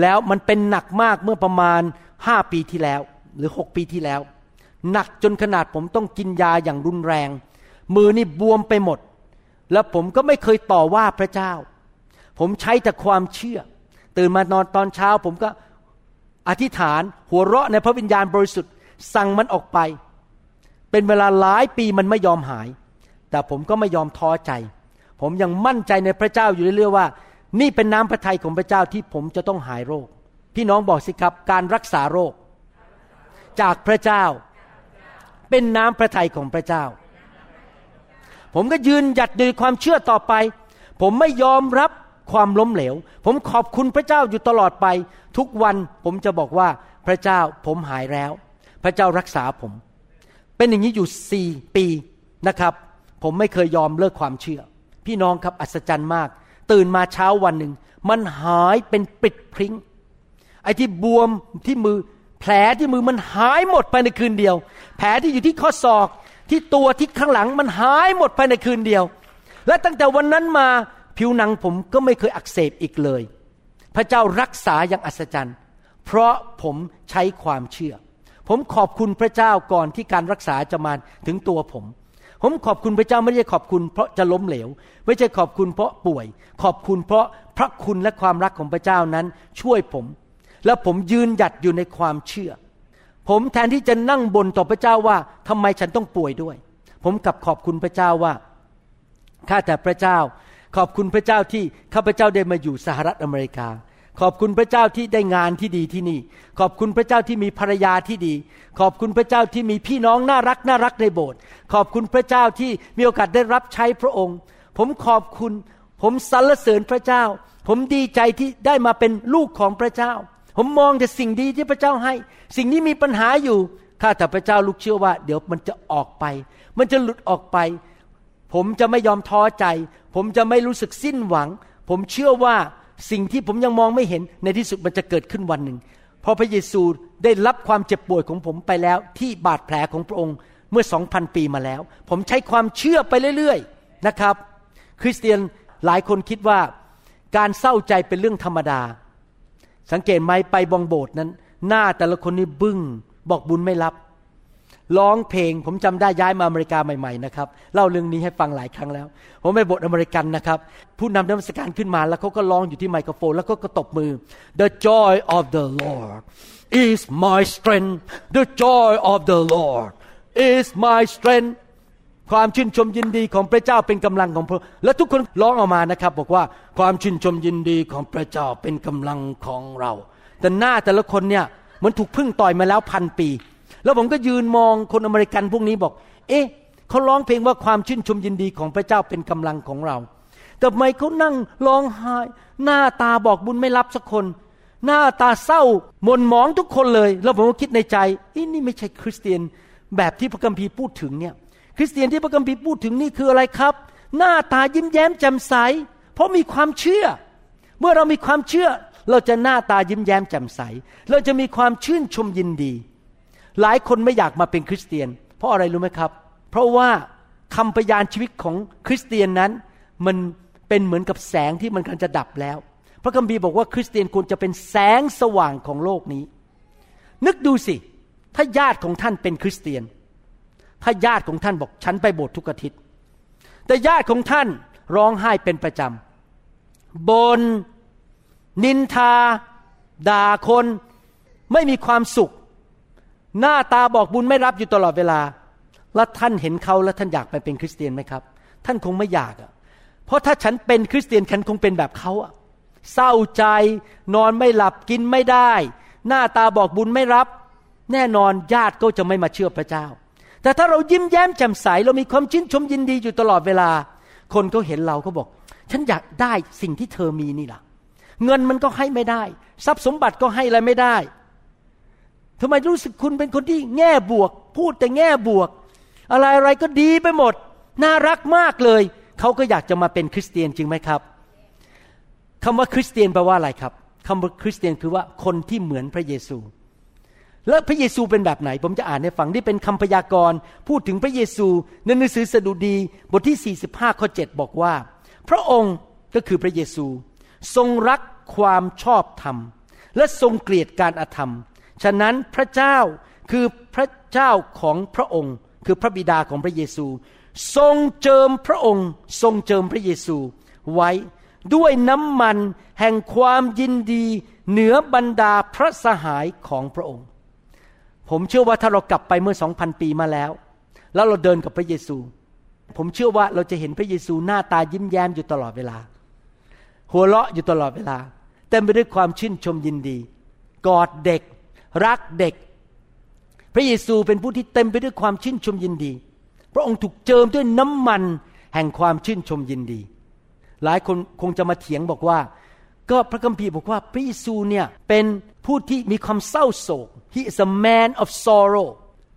แล้วมันเป็นหนักมากเมื่อประมาณห้าปีที่แล้ว หรือหกปีที่แล้ว หนักจนขนาดผมต้องกินยาอย่างรุนแรง มือนี่บวมไปหมด แล้วผมก็ไม่เคยต่อว่าพระเจ้า ผมใช้แต่ความเชื่อ ตื่นมานอนตอนเช้า ผมก็อธิษฐานหัวเราะในพระวิญญาณบริสุทธิ์ สั่งมันออกไป เป็นเวลาหลายปีมันไม่ยอมหาย แต่ผมก็ไม่ยอมท้อใจ ผมยังมั่นใจในพระเจ้าอยู่เรื่อยๆว่า นี่เป็นน้ำพระทัยของพระเจ้าที่ผมจะต้องหายโรค พี่น้องบอกสิครับการรักษาโรค จากพระเจ้าเป็นน้ำพระทัยของพระเจ้า ผมก็ยืนหยัดในความเชื่อต่อไป ผมไม่ยอมรับความล้มเหลว ผมขอบคุณพระเจ้าอยู่ตลอดไป ทุกวันผมจะบอกว่าพระเจ้าผมหายแล้ว พระเจ้ารักษาผม เป็นอย่างนี้อยู่สี่ปีนะครับ ผมไม่เคยยอมเลิกความเชื่อ พี่น้องครับอัศจรรย์มาก ตื่นมาเช้าวันหนึ่ง มันหายเป็นปิดพริ้งไอ้ที่บวมที่มือแผลที่มือมันหายหมดภายในคืนเดียว แผลที่อยู่ที่ข้อศอก ที่ตัวที่ข้างหลังมันหายหมดภายในคืนเดียว และตั้งแต่วันนั้นมาผิวหนังผมก็ไม่เคยอักเสบอีกเลย พระเจ้ารักษาอย่างอัศจรรย์ เพราะผมใช้ความเชื่อ ผมขอบคุณพระเจ้าก่อนที่การรักษาจะมาถึงตัวผม ผมขอบคุณพระเจ้าไม่ใช่ขอบคุณเพราะจะล้มเหลว ไม่ใช่ขอบคุณเพราะป่วย ขอบคุณเพราะพระคุณและความรักของพระเจ้านั้นช่วยผม แล้วผมยืนหยัดอยู่ในความเชื่อ ผมแทนที่จะนั่งบนต่อพระเจ้าว่าทำไมฉันต้องป่วยด้วย ผมกลับขอบคุณพระเจ้าว่าข้าแต่พระเจ้า ขอบคุณพระเจ้าที่ข้าพระเจ้าได้มาอยู่สหรัฐอเมริกา ขอบคุณพระเจ้าที่ได้งานที่ดีที่นี่ ขอบคุณพระเจ้าที่มีภรรยาที่ดี ขอบคุณพระเจ้าที่มีพี่น้องน่ารักน่ารักในโบสถ์ขอบคุณพระเจ้าที่มีโอกาสได้รับใช้พระองค์ ผมขอบคุณ ผมสรรเสริญพระเจ้า ผมดีใจที่ได้มาเป็นลูกของพระเจ้า ผมมองแต่สิ่งดีที่พระเจ้าให้ สิ่งนี้มีปัญหาอยู่ข้าแต่พระเจ้าลูกเชื่อว่า เดี๋ยวมันจะออกไป มันจะหลุดออกไป ผมจะไม่ยอมท้อใจ ผมจะไม่รู้สึกสิ้นหวัง ผมเชื่อว่าสิ่งที่ผมยังมองไม่เห็นในที่สุดมันจะเกิดขึ้นวันหนึ่งพราะพระเยซูได้รับความเจ็บป่วยของผมไปแล้ว ที่บาดแผลของพระองค์เมื่อสองพันปีมาแล้ว ผมใช้ความเชื่อไปเรื่อยๆนะครับ คริสเตียนหลายคนคิดว่าการเศร้าใจเป็นเรื่องธรรมดา สังเกตไหมไปบองโบสถ์นั้น หน้าแต่ละคนนี่บึง้งบอกบุญไม่รับร้องเพลงผมจำได้ย้ายมาอเมริกาใหม่ๆนะครับเล่าเรื่องนี้ให้ฟังหลายครั้งแล้ว ผมไปโบสถ์อเมริกันนะครับ ผู้นำนมัสการขึ้นมาแล้วเขาก็ร้องอยู่ที่ไมโครโฟน แล้วก็กระตบมือ The joy of the Lord is my strength The joy of the Lord is my strength ความชื่นชมยินดีของพระเจ้าเป็นกำลังของพระและทุกคนร้องออกมานะครับ บอกว่าความชื่นชมยินดีของพระเจ้าเป็นกำลังของเรา แต่หน้าแต่ละคนเนี่ยเหมันถูกพึ่งต่อยมาแล้วพันปี แล้วผมก็ยืนมองคนอเมริกันพวกนี้บอก เอ๊ะเขาร้องเพลงว่าความชื่นชมยินดีของพระเจ้าเป็นกำลังของเรา แต่ทำไมเขานั่งร้องไห้ หน้าตาบอกบุญไม่รับสักคน หน้าตาเศร้าหม่นหมองทุกคนเลย แล้วผมก็คิดในใจอีนี่ไม่ใช่คริสเตียนแบบที่พระคัมภีร์พูดถึงเนี่ย คริสเตียนที่พระคัมภีร์พูดถึงนี่คืออะไรครับ หน้าตายิ้มแย้มแจ่มใส เพราะมีความเชื่อ เมื่อเรามีความเชื่อ เราจะหน้าตายิ้มแย้มแจ่มใส เราจะมีความชื่นชมยินดี หลายคนไม่อยากมาเป็นคริสเตียน เพราะอะไรรู้ไหมครับ เพราะว่าคำพยานชีวิตของคริสเตียนนั้นมันเป็นเหมือนกับแสงที่มันกำลังจะดับแล้ว พระคัมภีร์บอกว่าคริสเตียนควรจะเป็นแสงสว่างของโลกนี้ นึกดูสิ ถ้าญาติของท่านเป็นคริสเตียน ถ้าญาติของท่านบอกฉันไปโบสถ์ทุกอาทิตย์ แต่ญาติของท่านร้องไห้เป็นประจำบน นินทา ด่าคน ไม่มีความสุข หน้าตาบอกบุญไม่รับอยู่ตลอดเวลา แล้วท่านเห็นเขาแล้วท่านอยากไปเป็นคริสเตียนไหมครับ ท่านคงไม่อยากอะเพราะถ้าฉันเป็นคริสเตียนฉันคงเป็นแบบเขาอะเศร้าใจ นอนไม่หลับกินไม่ได้ หน้าตาบอกบุญไม่รับ แน่นอนญาติก็จะไม่มาเชื่อพระเจ้า แต่ถ้าเรายิ้มแย้มแจ่มใสเรามีความชื่นชมยินดีอยู่ตลอดเวลา คนก็เห็นเราก็บอก ฉันอยากได้สิ่งที่เธอมีนี่ล่ะ เงินมันก็ให้ไม่ได้ ทรัพย์สมบัติก็ให้อะไรไม่ได้ทำไมรู้สึกคุณเป็นคนที่แง่บวก พูดแต่แง่บวก อะไรอะไรก็ดีไปหมด น่ารักมากเลย เขาก็อยากจะมาเป็นคริสเตียนจริงไหมครับคำว่าคริสเตียนแปลว่าอะไรครับคำว่าคริสเตียนคือว่าคนที่เหมือนพระเยซู แล้วพระเยซูเป็นแบบไหน ผมจะอ่านให้ฟังนี่เป็นคำพยากรณ์พูดถึงพระเยซูในหนังสือสดุดีบทที่ 45 ข้อ 7 บอกว่า พระองค์ก็คือพระเยซู ทรงรักความชอบธรรม และทรงเกลียดการอธรรม ฉะนั้นพระเจ้าคือพระเจ้าของพระองค์ คือพระบิดาของพระเยซู ทรงเจิมพระองค์ ทรงเจิมพระเยซู ไว้ด้วยน้ำมันแห่งความยินดีเหนือบรรดาพระสหายของพระองค์ ผมเชื่อว่าถ้าเรากลับไปเมื่อสองพันปีมาแล้ว แล้วเราเดินกับพระเยซู ผมเชื่อว่าเราจะเห็นพระเยซูหน้าตายิ้มแย้มอยู่ตลอดเวลา หัวเราะอยู่ตลอดเวลาเต็มไปด้วยความชื่นชมยินดี กอดเด็ก รักเด็ก พระเยซูเป็นผู้ที่เต็มไปด้วยความชื่นชมยินดี พระองค์ถูกเจิมด้วยน้ำมันแห่งความชื่นชมยินดี หลายคนคงจะมาเถียงบอกว่า ก็พระคัมภีร์บอกว่าพระเยซูเนี่ยเป็นผู้ที่มีความเศร้าโศก he is a man of sorrow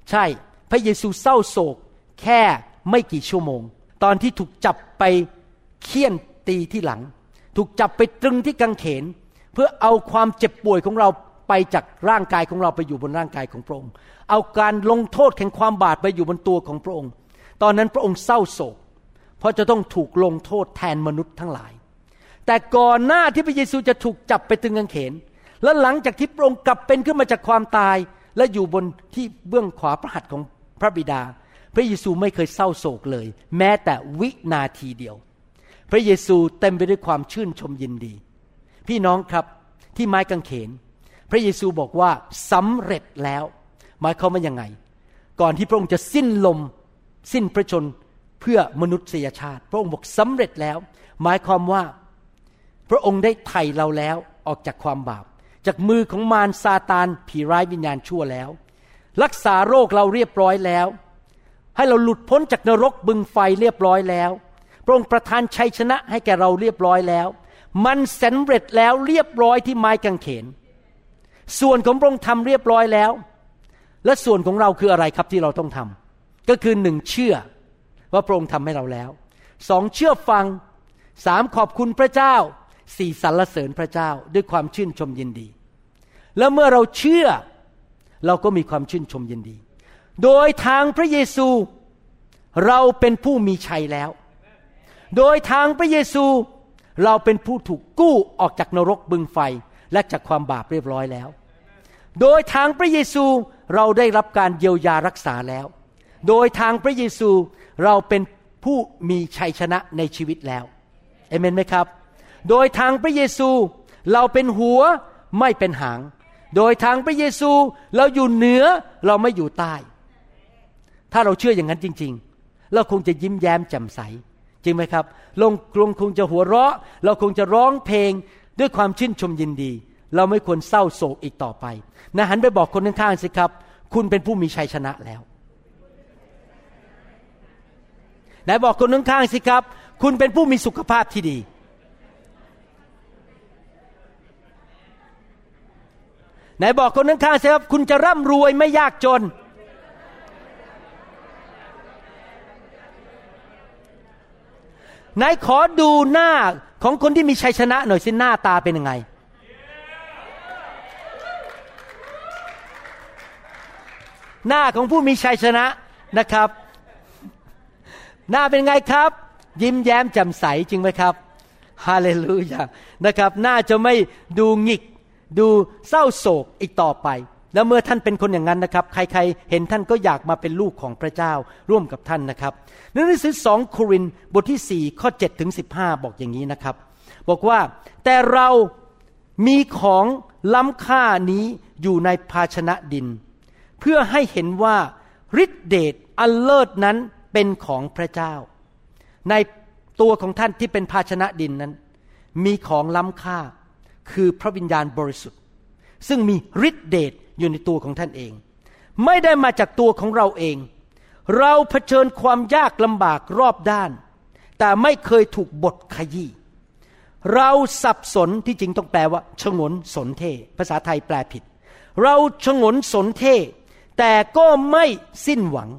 ใช่ พระเยซูเศร้าโศก แค่ไม่กี่ชั่วโมง ตอนที่ถูกจับไปเคี่ยนตีที่หลัง ถูกจับไปตรึงที่กังเขน เพื่อเอาความเจ็บป่วยของเราไปจากร่างกายของเราไปอยู่บนร่างกายของพระองค์ เอาการลงโทษแห่งความบาปไปอยู่บนตัวของพระองค์ ตอนนั้นพระองค์เศร้าโศก เพราะจะต้องถูกลงโทษแทนมนุษย์ทั้งหลาย แต่ก่อนหน้าที่พระเยซูจะถูกจับไปตรึงกางเขน และหลังจากที่พระองค์กลับเป็นขึ้นมาจากความตาย และอยู่บนที่เบื้องขวาพระหัตถ์ของพระบิดา พระเยซูไม่เคยเศร้าโศกเลย แม้แต่วินาทีเดียว พระเยซูเต็มไปด้วยความชื่นชมยินดี พี่น้องครับที่ไม้กางเขน พระเยซูบอกว่าสำเร็จแล้ว หมายความว่ายังไง ก่อนที่พระองค์จะสิ้นลม สิ้นพระชนเพื่อมนุษยชาติ พระองค์บอกสำเร็จแล้ว หมายความว่า พระองค์ได้ไถ่เราแล้วออกจากความบาป จากมือของมารซาตานผีร้ายวิญญาณชั่วแล้ว รักษาโรคเราเรียบร้อยแล้ว ให้เราหลุดพ้นจากนรกบึงไฟเรียบร้อยแล้ว พระองค์ประทานชัยชนะให้แก่เราเรียบร้อยแล้ว มันสำเร็จแล้วเรียบร้อยที่ไม้กางเขน ส่วนของพระองค์ทำเรียบร้อยแล้ว และส่วนของเราคืออะไรครับที่เราต้องทำก็คือหนึ่งเชื่อว่าพระองค์ทำให้เราแล้วสองเชื่อฟังสามขอบคุณพระเจ้า สี่สรรเสริญพระเจ้าด้วยความชื่นชมยินดี แล้วเมื่อเราเชื่อเราก็มีความชื่นชมยินดี โดยทางพระเยซูเราเป็นผู้มีชัยแล้ว โดยทางพระเยซูเราเป็นผู้ถูกกู้ออกจากนรกบึงไฟและจากความบาปเรียบร้อยแล้ว โดยทางพระเยซูเราได้รับการเยียวยารักษาแล้ว โดยทางพระเยซูเราเป็นผู้มีชัยชนะในชีวิตแล้วเอเมนไหมครับ โดยทางพระเยซูเราเป็นหัวไม่เป็นหาง โดยทางพระเยซูเราอยู่เหนือเราไม่อยู่ใต้ ถ้าเราเชื่ออย่างนั้นจริง ๆ เราคงจะยิ้มแย้มแจ่มใส จริงไหมครับลงกลงคงจะหัวเราะ เราคงจะร้องเพลงด้วยความชื่นชมยินดี เราไม่ควรเศร้าโศกอีกต่อไปนะหันไปบอกคนข้างๆสิครับ คุณเป็นผู้มีชัยชนะแล้วไหนบอกคนข้างๆสิครับ คุณเป็นผู้มีสุขภาพที่ดี ไหนบอกคนข้างๆสิครับคุณจะร่ำรวยไม่ยากจน ไหนขอดูหน้าของคนที่มีชัยชนะหน่อยสิหน้าตาเป็นยังไง หน้าของผู้มีชัยชนะนะครับ หน้าเป็นไงครับ ยิ้มแย้มแจ่มใสจริงไหมครับฮาเลลูยานะครับ หน้าจะไม่ดูหงิก ดูเศร้าโศกอีกต่อไป แล้วเมื่อท่านเป็นคนอย่างนั้นนะครับ ใครๆ เห็นท่านก็อยากมาเป็นลูกของพระเจ้าร่วมกับท่านนะครับหนังสือสองโครินธ์บทที่ 4 ข้อ7ถึง15 บอกอย่างนี้นะครับ บอกว่าแต่เรามีของล้ำค่านี้อยู่ในภาชนะดิน เพื่อให้เห็นว่าฤทธิเดชอันเลิศนั้นเป็นของพระเจ้า ในตัวของท่านที่เป็นภาชนะดินนั้น มีของล้ำค่า คือพระวิญญาณบริสุทธิ์ ซึ่งมีฤทธิเดชอยู่ในตัวของท่านเอง ไม่ได้มาจากตัวของเราเอง เราเผชิญความยากลำบากรอบด้าน แต่ไม่เคยถูกบทขยี้เราสับสนที่จริงต้องแปลว่าชงนสนเท ภาษาไทยแปลผิด เราชงนสนเท แต่ก็ไม่สิ้นหวัง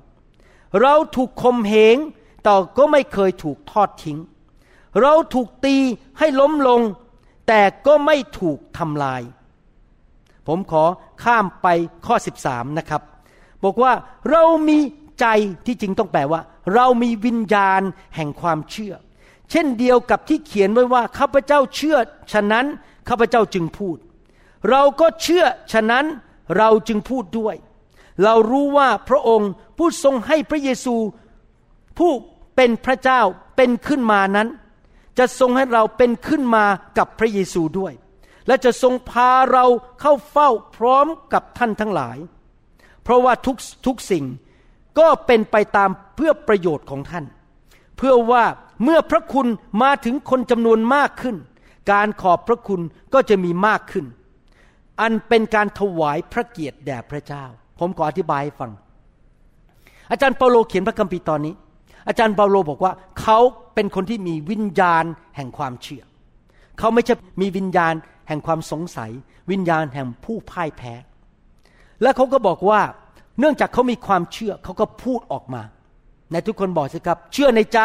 เราถูกคมเหงแต่ก็ไม่เคยถูกทอดทิ้ง เราถูกตีให้ล้มลง แต่ก็ไม่ถูกทำลาย ผมขอข้ามไปข้อ 13 นะครับ บอกว่าเรามีใจที่จริงต้องแปลว่า เรามีวิญญาณแห่งความเชื่อ เช่นเดียวกับที่เขียนไว้ว่าข้าพเจ้าเชื่อ ฉะนั้นข้าพเจ้าจึงพูด เราก็เชื่อฉะนั้นเราจึงพูดด้วย เรารู้ว่าพระองค์ผู้ทรงให้พระเยซู ผู้เป็นพระเจ้าเป็นขึ้นมานั้น จะทรงให้เราเป็นขึ้นมากับพระเยซูด้วย และจะทรงพาเราเข้าเฝ้าพร้อมกับท่านทั้งหลาย เพราะว่าทุกทุกสิ่งก็เป็นไปตามเพื่อประโยชน์ของท่าน เพื่อว่าเมื่อพระคุณมาถึงคนจำนวนมากขึ้น การขอบพระคุณก็จะมีมากขึ้น อันเป็นการถวายพระเกียรติแด่พระเจ้า ผมขออธิบายให้ฟัง อาจารย์เปาโลเขียนพระคัมภีร์ตอนนี้ อาจารย์เปาโลบอกว่าเขาเป็นคนที่มีวิญญาณแห่งความเชื่อ เขาไม่ใช่มีวิญญาณแห่งความสงสัย วิญญาณแห่งผู้พ่ายแพ้ และเขาก็บอกว่าเนื่องจากเขามีความเชื่อเขาก็พูดออกมาในทุกคนบอกสิครับ เชื่อในใจ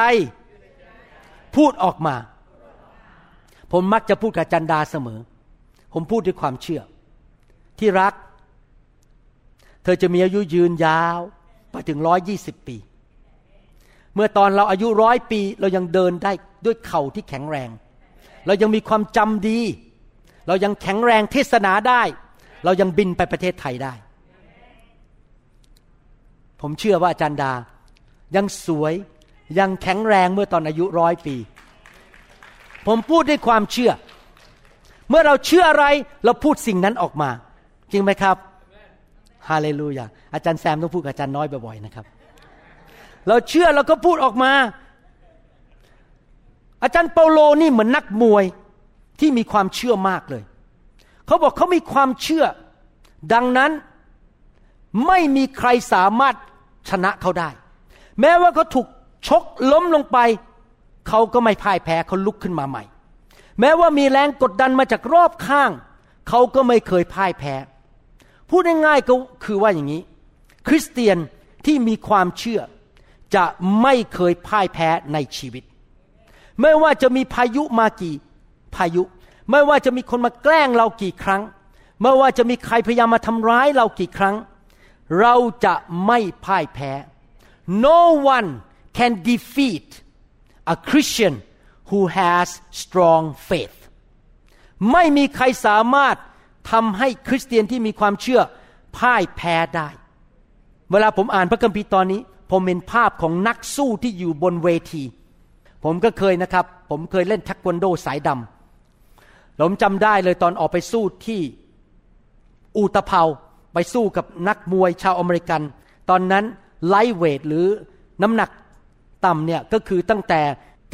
พูดออกมา ผมมักจะพูดกับจันดาเสมอ ผมพูดด้วยความเชื่อ ที่รัก เธอจะมีอายุยืนยาว ไปถึงร้อยยี่สิบปี เมื่อตอนเราอายุร้อยปีเรายังเดินได้ด้วยเข่าที่แข็งแรง เรายังมีความจำดี เรายังแข็งแรงเทศนาได้ เรายังบินไปประเทศไทยได้ ผมเชื่อว่าอาจารย์ดา ยังสวยยังแข็งแรงเมื่อตอนอายุร้อยปี ผมพูดด้วยความเชื่อ เมื่อเราเชื่ออะไรเราพูดสิ่งนั้นออกมา จริงไหมครับ ฮาเลลูยาอาจารย์แซมต้องพูดกับอาจารย์น้อยบ่อยๆนะครับ เราเชื่อเราก็พูดออกมา อาจารย์เปาโลนี่เหมือนนักมวยที่มีความเชื่อมากเลย เขาบอกเขามีความเชื่อ ดังนั้นไม่มีใครสามารถชนะเขาได้ แม้ว่าเขาถูกชกล้มลงไป เขาก็ไม่พ่ายแพ้เขาลุกขึ้นมาใหม่ แม้ว่ามีแรงกดดันมาจากรอบข้าง เขาก็ไม่เคยพ่ายแพ้ พูดง่ายๆก็คือว่าอย่างนี้ คริสเตียนที่มีความเชื่อ จะไม่เคยพ่ายแพ้ในชีวิต ไม่ว่าจะมีพายุมากี่พายุ ไม่ว่าจะมีคนมาแกล้งเรากี่ครั้ง ไม่ว่าจะมีใครพยายามมาทำร้ายเรากี่ครั้ง เราจะไม่พ่ายแพ้ no one can defeat a Christian who has strong faith ไม่มีใครสามารถทำให้คริสเตียนที่มีความเชื่อพ่ายแพ้ได้ เวลาผมอ่านพระคัมภีร์ตอนนี้ ผมเห็นภาพของนักสู้ที่อยู่บนเวที ผมก็เคยนะครับ ผมเคยเล่นทักวันโดสายดำผมจำได้เลยตอนออกไปสู้ที่อูตะเภาไปสู้กับนักมวยชาวอเมริกัน ตอนนั้น lightweight หรือน้ำหนักต่ำเนี่ยก็คือตั้งแต่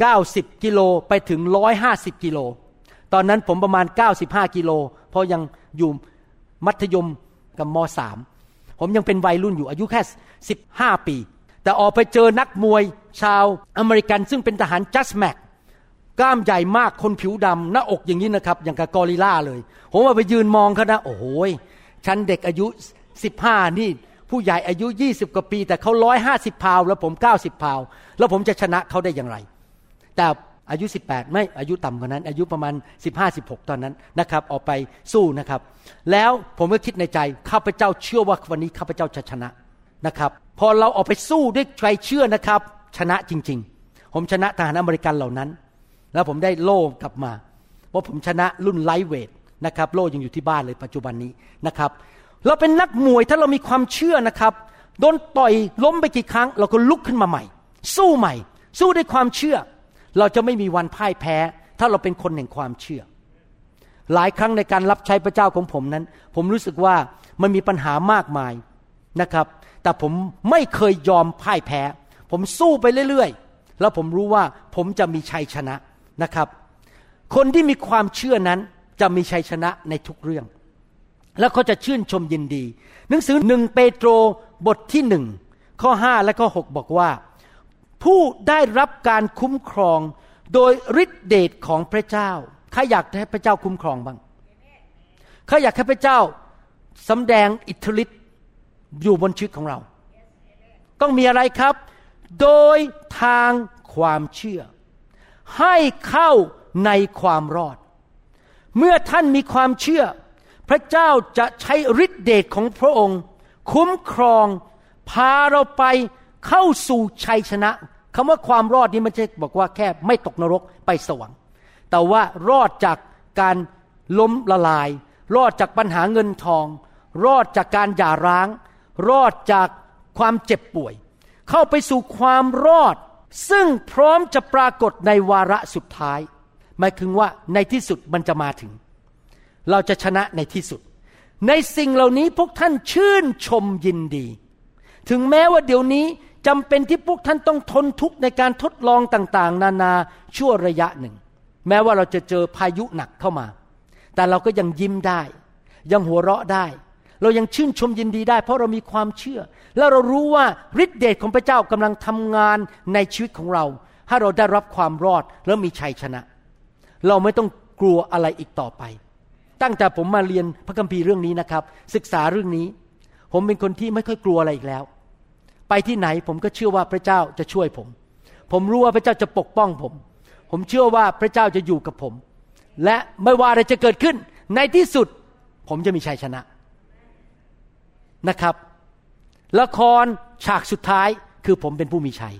90 กิโลไปถึง 150 กิโล ตอนนั้นผมประมาณ 95 กิโล เพราะยังอยู่มัธยมกับม .3 ผมยังเป็นวัยรุ่นอยู่อายุแค่ 15 ปี แต่ออกไปเจอนักมวยชาวอเมริกันซึ่งเป็นทหาร JUSMAG กล้ามใหญ่มากคนผิวดำหน้าอกอย่างนี้นะครับ อย่างกับกอริลล่าเลย ผมว่าไปยืนมองเขานะ โอ้โหฉันเด็กอายุ 15 นี่ ผู้ใหญ่อายุ 20 กว่าปี แต่เขาร้อยห้าสิบพาวแล้วผม 90 พาว แล้วผมจะชนะเขาได้อย่างไร แต่อายุ 18 ไม่อายุต่ำกว่านั้น อายุประมาณ 15 16 ตอนนั้นนะครับ ออกไปสู้นะครับ แล้วผมก็คิดในใจข้าพเจ้าเชื่อว่าวันนี้ข้าพเจ้าจะชนะ นะครับ พอเราออกไปสู้ด้วยใจเชื่อนะครับ ชนะจริง ๆ ผมชนะทหารอเมริกันเหล่านั้น แล้วผมได้โล่กลับมา เพราะผมชนะรุ่นไลท์เวทนะครับโล่ยังอยู่ที่บ้านเลยปัจจุบันนี้นะครับ เราเป็นนักมวยถ้าเรามีความเชื่อนะครับโดนต่อยล้มไปกี่ครั้ง เราก็ลุกขึ้นมาใหม่ สู้ใหม่ สู้ด้วยความเชื่อ เราจะไม่มีวันพ่ายแพ้ ถ้าเราเป็นคนแห่งความเชื่อ หลายครั้งในการรับใช้พระเจ้าของผมนั้น ผมรู้สึกว่ามันมีปัญหามากมายนะครับ แต่ผมไม่เคยยอมพ่ายแพ้ ผมสู้ไปเรื่อยๆ แล้วผมรู้ว่าผมจะมีชัยชนะนะครับ คนที่มีความเชื่อนั้นจะมีชัยชนะในทุกเรื่อง แล้วเขาจะชื่นชมยินดี หนังสือหนึ่งเปโตรบทที่หนึ่งข้อห้าและข้อหบอกว่า ผู้ได้รับการคุ้มครองโดยฤทธิเดชของพระเจ้าใครอยากให้พระเจ้าคุ้มครองบ้างใครอยากให้พระเจ้าสำแดงอิทธิฤทธิ์ อยู่บนชีวิตของเรา ต้องมีอะไรครับ โดยทางความเชื่อ ให้เข้าในความรอด เมื่อท่านมีความเชื่อ พระเจ้าจะใช้ฤทธิเดชของพระองค์ คุ้มครอง พาเราไปเข้าสู่ชัยชนะคำว่าความรอดนี้มันจะบอกว่าแค่ไม่ตกนรกไปสวรรค์แต่ว่ารอดจากการล้มละลาย รอดจากปัญหาเงินทอง รอดจากการหย่าร้าง รอดจากความเจ็บป่วย เข้าไปสู่ความรอด ซึ่งพร้อมจะปรากฏในวาระสุดท้าย หมายถึงว่าในที่สุดมันจะมาถึง เราจะชนะในที่สุด ในสิ่งเหล่านี้พวกท่านชื่นชมยินดี ถึงแม้ว่าเดี๋ยวนี้จำเป็นที่พวกท่านต้องทนทุกข์ในการทดลองต่างๆ นานาชั่วระยะหนึ่ง แม้ว่าเราจะเจอพายุหนักเข้ามา แต่เราก็ยังยิ้มได้ ยังหัวเราะได้ เรายังชื่นชมยินดีได้ เพราะเรามีความเชื่อ แล้วเรารู้ว่าฤทธิเดชของพระเจ้ากำลังทำงานในชีวิตของเรา ให้เราได้รับความรอดแล้วมีชัยชนะ เราไม่ต้องกลัวอะไรอีกต่อไป ตั้งแต่ผมมาเรียนพระคัมภีร์เรื่องนี้นะครับ ศึกษาเรื่องนี้ ผมเป็นคนที่ไม่ค่อยกลัวอะไรอีกแล้ว ไปที่ไหนผมก็เชื่อว่าพระเจ้าจะช่วยผม ผมรู้ว่าพระเจ้าจะปกป้องผม ผมเชื่อว่าพระเจ้าจะอยู่กับผม และไม่ว่าอะไรจะเกิดขึ้น ในที่สุดผมจะมีชัยชนะ นะครับ ละครฉากสุดท้ายคือผมเป็นผู้มีชัย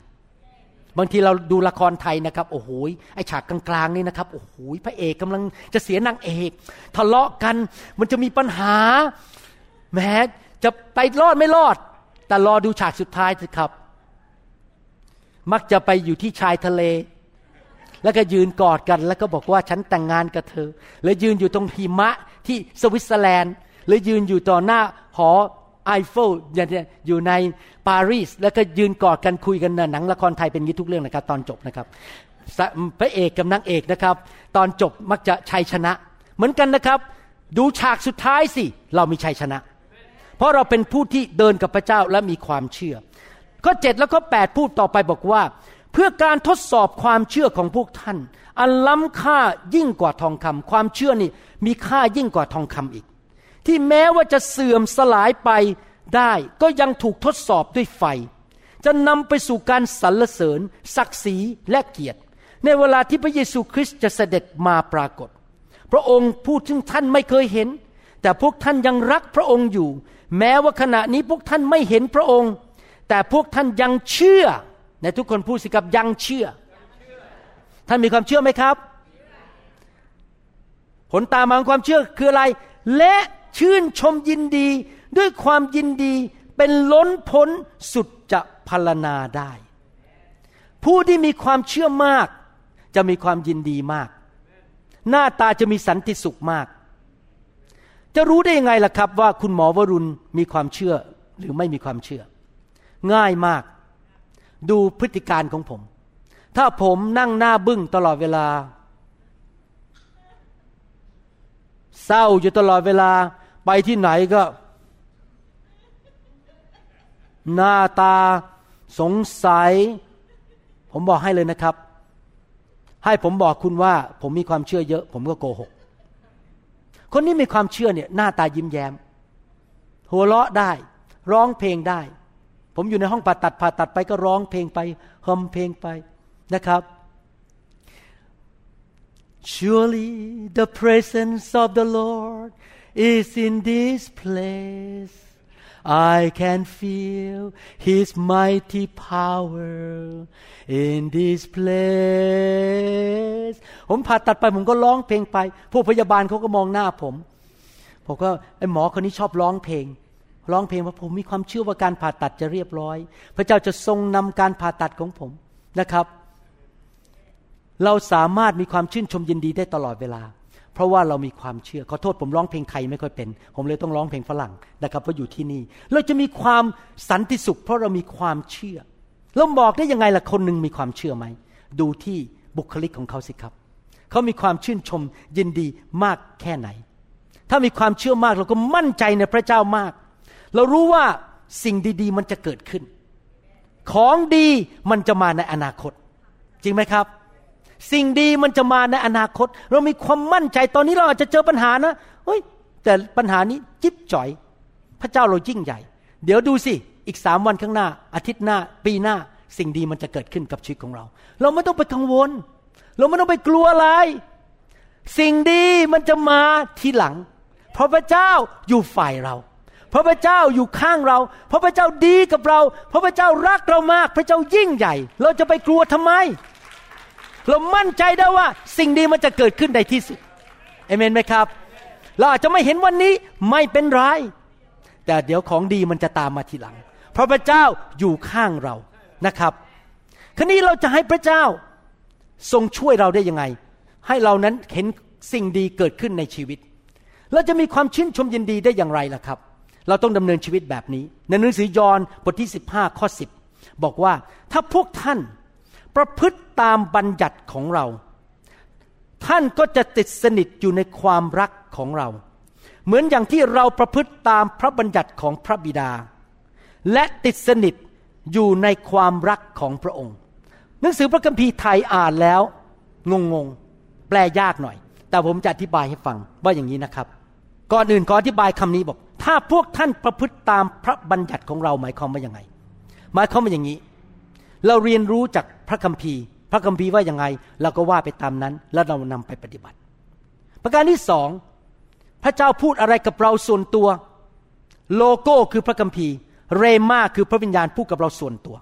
บางทีเราดูละครไทยนะครับโอ้โหไอฉากกลางๆนี่นะครับโอ้โหพระเอกกำลังจะเสียนางเอกทะเลาะกันมันจะมีปัญหาแม้จะไปรอดไม่รอด แต่รอดูฉากสุดท้ายสิครับ มักจะไปอยู่ที่ชายทะเล แล้วก็ยืนกอดกัน แล้วก็บอกว่าฉันแต่งงานกับเธอหรือยืนอยู่ตรงหิมะที่สวิตเซอร์แลนด์หรือยืนอยู่ต่อหน้าหอ ไอเฟลอยู่ในปารีสแล้วก็ยืนกอดกันคุยกันนะหนังละครไทยเป็นงี้ทุกเรื่องนะครับ ตอนจบนะครับพระเอกกับนางเอกนะครับ ตอนจบมักจะชัยชนะ เหมือนกันนะครับ ดูฉากสุดท้ายสิ เรามีชัยชนะ เพราะเราเป็นผู้ที่เดินกับพระเจ้าและมีความเชื่อข้อเจ็ดแล้วก็แปดพูดต่อไปบอกว่า เพื่อการทดสอบความเชื่อของพวกท่าน อันล้ำค่ายิ่งกว่าทองคำความเชื่อนี่มีค่ายิ่งกว่าทองคำอีก ที่แม้ว่าจะเสื่อมสลายไปได้ก็ยังถูกทดสอบด้วยไฟ จะนำไปสู่การสรรเสริญ ศักดิ์ศรีและเกียรติ ในเวลาที่พระเยซูคริสต์จะเสด็จมาปรากฏ พระองค์ผู้ซึ่งท่านไม่เคยเห็น แต่พวกท่านยังรักพระองค์อยู่ แม้ว่าขณะนี้พวกท่านไม่เห็นพระองค์ แต่พวกท่านยังเชื่อในทุกคนพูดสิครับยังเชื่อ ท่านมีความเชื่อไหมครับ ผลตามมาของความเชื่อคืออะไร และ ชื่นชมยินดีด้วยความยินดีเป็นล้นพ้นสุดจะพรรณนาได้ ผู้ที่มีความเชื่อมากจะมีความยินดีมาก หน้าตาจะมีสันติสุขมาก จะรู้ได้ยังไงล่ะครับว่าคุณหมอวรุณมีความเชื่อหรือไม่มีความเชื่อ ง่ายมาก ดูพฤติการของผม ถ้าผมนั่งหน้าบึ้งตลอดเวลา เศร้าอยู่ตลอดเวลา ไปที่ไหนก็ หน้าตาสงสัย ผมบอกให้เลยนะครับ ให้ผมบอกคุณว่า ผมมีความเชื่อเยอะ ผมก็โกหก คนนี้มีความเชื่อเนี่ยหน้าตายิ้มแย้ม หัวเราะได้ ร้องเพลงได้ ผมอยู่ในห้องผ่าตัดผ่าตัดไปก็ร้องเพลงไปฮมเพลงไปนะครับ Surely the presence of the Lord is in this place. I can feel His mighty power in this place ผมผ่าตัดไปผมก็ร้องเพลงไป พวกพยาบาลเขาก็มองหน้าผม ผมก็ไอหมอคนนี้ชอบร้องเพลง ร้องเพลงว่าผมมีความเชื่อว่าการผ่าตัดจะเรียบร้อย พระเจ้าจะทรงนำการผ่าตัดของผมนะครับ เราสามารถมีความชื่นชมยินดีได้ตลอดเวลา เพราะว่าเรามีความเชื่อขอโทษผมร้องเพลงไทยไม่ค่อยเป็น ผมเลยต้องร้องเพลงฝรั่งนะครับเพราะอยู่ที่นี่ เราจะมีความสันติสุข เพราะเรามีความเชื่อเราบอกได้ยังไงล่ะคนหนึ่งมีความเชื่อไหมดูที่บุคลิกของเขาสิครับ เขามีความชื่นชมยินดีมากแค่ไหน ถ้ามีความเชื่อมากเราก็มั่นใจในพระเจ้ามาก เรารู้ว่าสิ่งดี ๆ มันจะเกิดขึ้น ของดีมันจะมาในอนาคต จริงไหมครับ สิ่งดีมันจะมาในอนาคต เรามีความมั่นใจตอนนี้เราอาจจะเจอปัญหานะเฮ้ยแต่ปัญหานี้จิ๊บจ่อย พระเจ้าเรายิ่งใหญ่ เดี๋ยวดูสิอีกสามวันข้างหน้า อาทิตย์หน้า ปีหน้า สิ่งดีมันจะเกิดขึ้นกับชีวิตของเรา เราไม่ต้องไปกังวล เราไม่ต้องไปกลัวอะไร สิ่งดีมันจะมาทีหลัง เพราะพระเจ้าอยู่ฝ่ายเราเพราะพระเจ้าอยู่ข้างเรา เพราะพระเจ้าดีกับเรา เพราะพระเจ้ารักเรามาก พระเจ้ายิ่งใหญ่ เราจะไปกลัวทำไม เรามั่นใจได้ว่าสิ่งดีมันจะเกิดขึ้นในที่สุดเอเมนไหมครับ เราอาจจะไม่เห็นวันนี้ไม่เป็นไร แต่เดี๋ยวของดีมันจะตามมาทีหลัง เพราะพระเจ้าอยู่ข้างเรานะครับคราวนี้เราจะให้พระเจ้าทรงช่วยเราได้ยังไง ให้เรานั้นเห็นสิ่งดีเกิดขึ้นในชีวิต เราจะมีความชื่นชมยินดีได้อย่างไรล่ะครับ เราต้องดำเนินชีวิตแบบนี้ ในหนังสือยอห์นบทที่ 15 ข้อ 10 บอกว่าถ้าพวกท่าน ประพฤติตามบัญญัติของเรา ท่านก็จะติดสนิทอยู่ในความรักของเรา เหมือนอย่างที่เราประพฤติตามพระบัญญัติของพระบิดา และติดสนิทอยู่ในความรักของพระองค์ หนังสือพระคัมภีร์ไทยอ่านแล้วงงงแปลยากหน่อย แต่ผมจะอธิบายให้ฟังว่าอย่างนี้นะครับ ก่อนอื่นขออธิบายคำนี้บอก ถ้าพวกท่านประพฤติตามพระบัญญัติของเราหมายความว่าอย่างไง หมายความว่าอย่างนี้ เราเรียนรู้จากพระคัมภีร์ พระคัมภีร์ว่าอย่างไง เราก็ว่าไปตามนั้น แล้วเรานำไปปฏิบัติ ประการที่สองพระเจ้าพูดอะไรกับเราส่วนตัว โลโก้คือพระคัมภีร์ เรมาคือพระวิญญาณพูดกับเราส่วนตัว